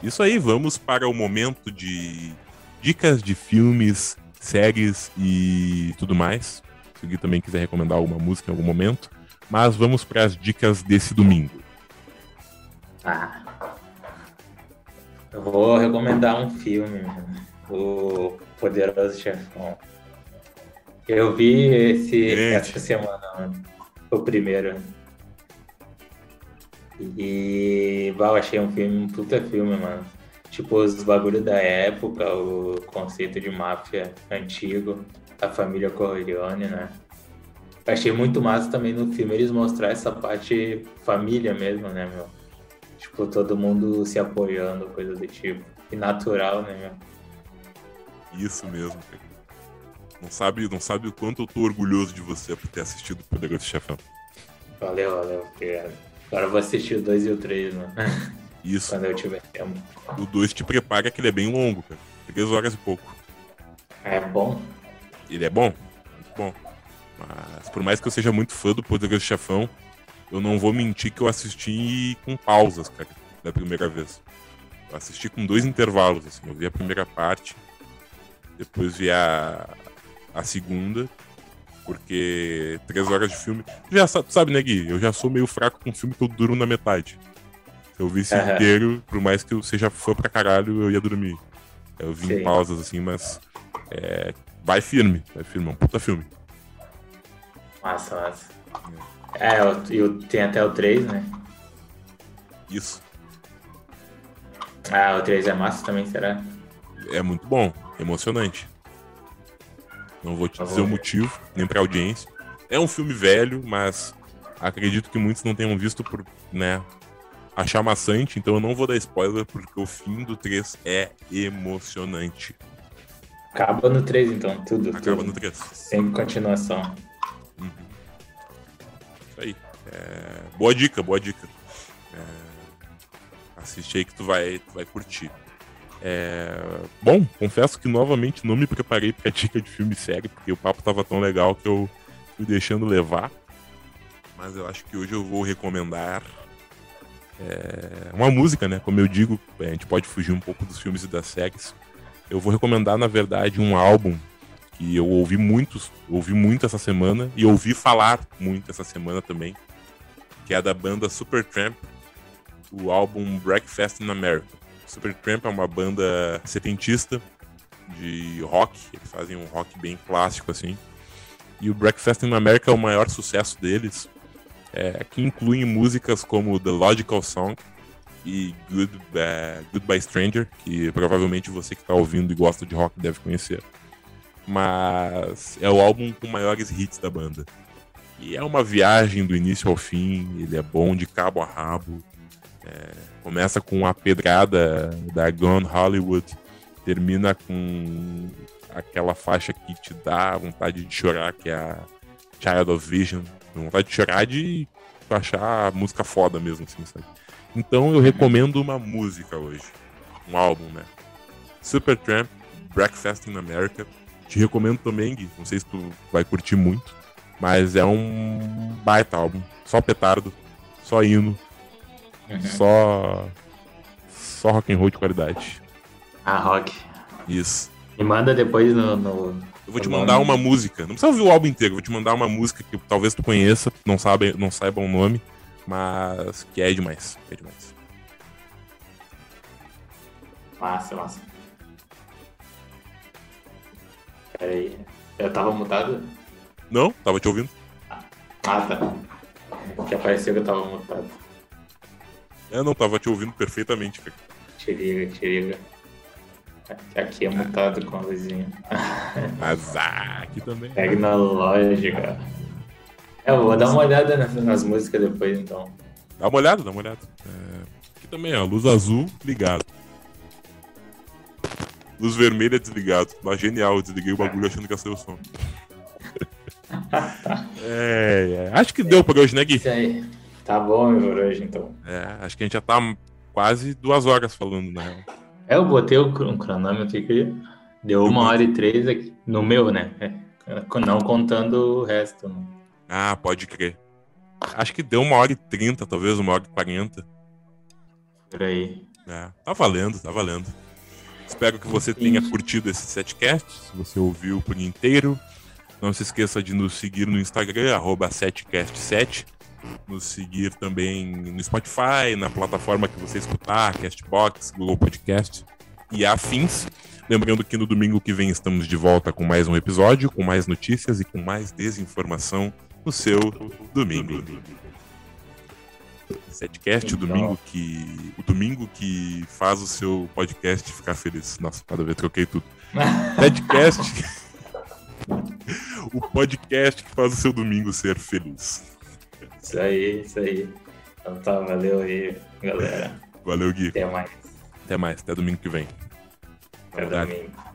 Isso aí, vamos para o momento de dicas de filmes, séries e tudo mais. Se alguém também quiser recomendar alguma música em algum momento. Mas vamos para as dicas desse domingo. Ah. Eu vou recomendar um filme, o Poderoso Chefão. Eu vi esse Gente. essa semana, mano. o primeiro. E bah, eu achei um filme, um puta filme, mano. Tipo, os bagulho da época, o conceito de máfia antigo, a família Corleone, né? Achei muito massa também no filme eles mostrar essa parte família mesmo, né, meu? Tipo, todo mundo se apoiando, coisa do tipo. E natural, né, meu? Isso mesmo, cara. Não sabe, não sabe o quanto eu tô orgulhoso de você por ter assistido o Poderoso Chefão. Valeu, valeu, obrigado. Agora eu vou assistir o 2 e o 3, mano. *laughs* Isso. Quando eu tiver tempo. O 2 te prepara que ele é bem longo, cara. Três horas e pouco. É bom? Ele é bom? Muito bom. Mas por mais que eu seja muito fã do Poderoso Chefão, eu não vou mentir que eu assisti com pausas, cara, da primeira vez. Eu assisti com dois intervalos, assim. Eu vi a primeira parte, depois vi a, a segunda, porque três horas de filme. Tu já sabe, né, Gui? Eu já sou meio fraco com filme que eu duro na metade. Se eu visse Aham. inteiro, por mais que eu seja fã pra caralho, eu ia dormir. Eu vi em Sim. pausas, assim, mas. é, vai firme, vai firme, é um puta filme. Massa, massa. É, eu, eu, tem até o 3, né? Isso. Ah, o 3 é massa também, será? É muito bom, emocionante. Não vou te Tá dizer o motivo, nem pra audiência. É um filme velho, mas acredito que muitos não tenham visto por, né, achar maçante, então eu não vou dar spoiler, porque o fim do 3 é emocionante. Acaba no 3, então, tudo. Acaba tudo. no 3. Sem continuação. Uhum. Isso aí. É, Boa dica, boa dica. É, Assiste aí que tu vai, tu vai curtir. É, Bom, confesso que novamente não me preparei pra *laughs* dica de filme e série, porque o papo tava tão legal que eu fui deixando levar. Mas eu acho que hoje eu vou recomendar é, uma música, né? Como eu digo, a gente pode fugir um pouco dos filmes e das séries. Eu vou recomendar, na verdade, um álbum que eu ouvi muitos, ouvi muito essa semana e ouvi falar muito essa semana também, que é da banda Supertramp, o álbum Breakfast in America. Supertramp é uma banda setentista de rock, eles fazem um rock bem clássico assim. E o Breakfast in America é o maior sucesso deles, é, que inclui músicas como The Logical Song e Good, eh, Goodbye Stranger, que provavelmente você que está ouvindo e gosta de rock deve conhecer mas é o álbum com maiores hits da banda. E é uma viagem do início ao fim, ele é bom de cabo a rabo. É, começa com a pedrada da Gone Hollywood, termina com aquela faixa que te dá vontade de chorar, que é a Child of Vision. Vontade de chorar de achar a música foda mesmo, assim, sabe? Então eu recomendo uma música hoje. Um álbum, né? Supertramp, Breakfast in America. Te recomendo também, Gui. Não sei se tu vai curtir muito. Mas é um baita álbum. Só petardo. Só hino. Uhum. Só. Só rock and roll de qualidade. Ah, rock. Isso. Me manda depois no. no... Eu vou te mandar uma música. Não precisa ouvir o álbum inteiro, vou te mandar uma música que talvez tu conheça, não, sabe, não saiba o nome, mas que é demais. É demais. Massa, massa. Pera aí. Eu tava mutado? Não? Tava te ouvindo? Ah, tá. Que apareceu que eu tava mutado. Eu não tava te ouvindo perfeitamente, cara. Te liga, te liga. Aqui é mutado com a luzinha. *laughs* Mas ah, aqui também. Tecnológica. É, eu vou dar uma olhada nas, nas músicas depois, então. Dá uma olhada, dá uma olhada. É, aqui também, ó. Luz azul, ligado. Luz vermelha, desligado. Mas genial, eu desliguei o bagulho achando que ia ser o som. *laughs* é, é. Acho que deu pra hoje, né, Gui? Isso aí. Tá bom por hoje, então. É, acho que a gente já tá quase duas horas falando, na real. É, eu botei um cronômetro aqui. Deu uma hora e três aqui. No meu, né? É, Não contando o resto. né? Ah, pode crer. Acho que deu uma hora e trinta, talvez uma hora e quarenta. Por aí. É, tá valendo, tá valendo. Espero que você tenha curtido esse setcast. Se você ouviu por inteiro, não se esqueça de nos seguir no Instagram, arroba setcast7. Nos seguir também no Spotify, na plataforma que você escutar, Castbox, Google Podcast e afins. Lembrando que no domingo que vem estamos de volta com mais um episódio, com mais notícias e com mais desinformação no seu domingo. Setcast, o domingo que. O domingo que faz o seu podcast ficar feliz. Nossa, cada vez troquei tudo. *laughs* Setcast. o podcast que faz o seu domingo ser feliz. Isso aí, isso aí. Então tá, valeu aí, galera. Valeu, Gui. Até mais. Até mais, até domingo que vem. Até Verdade. domingo.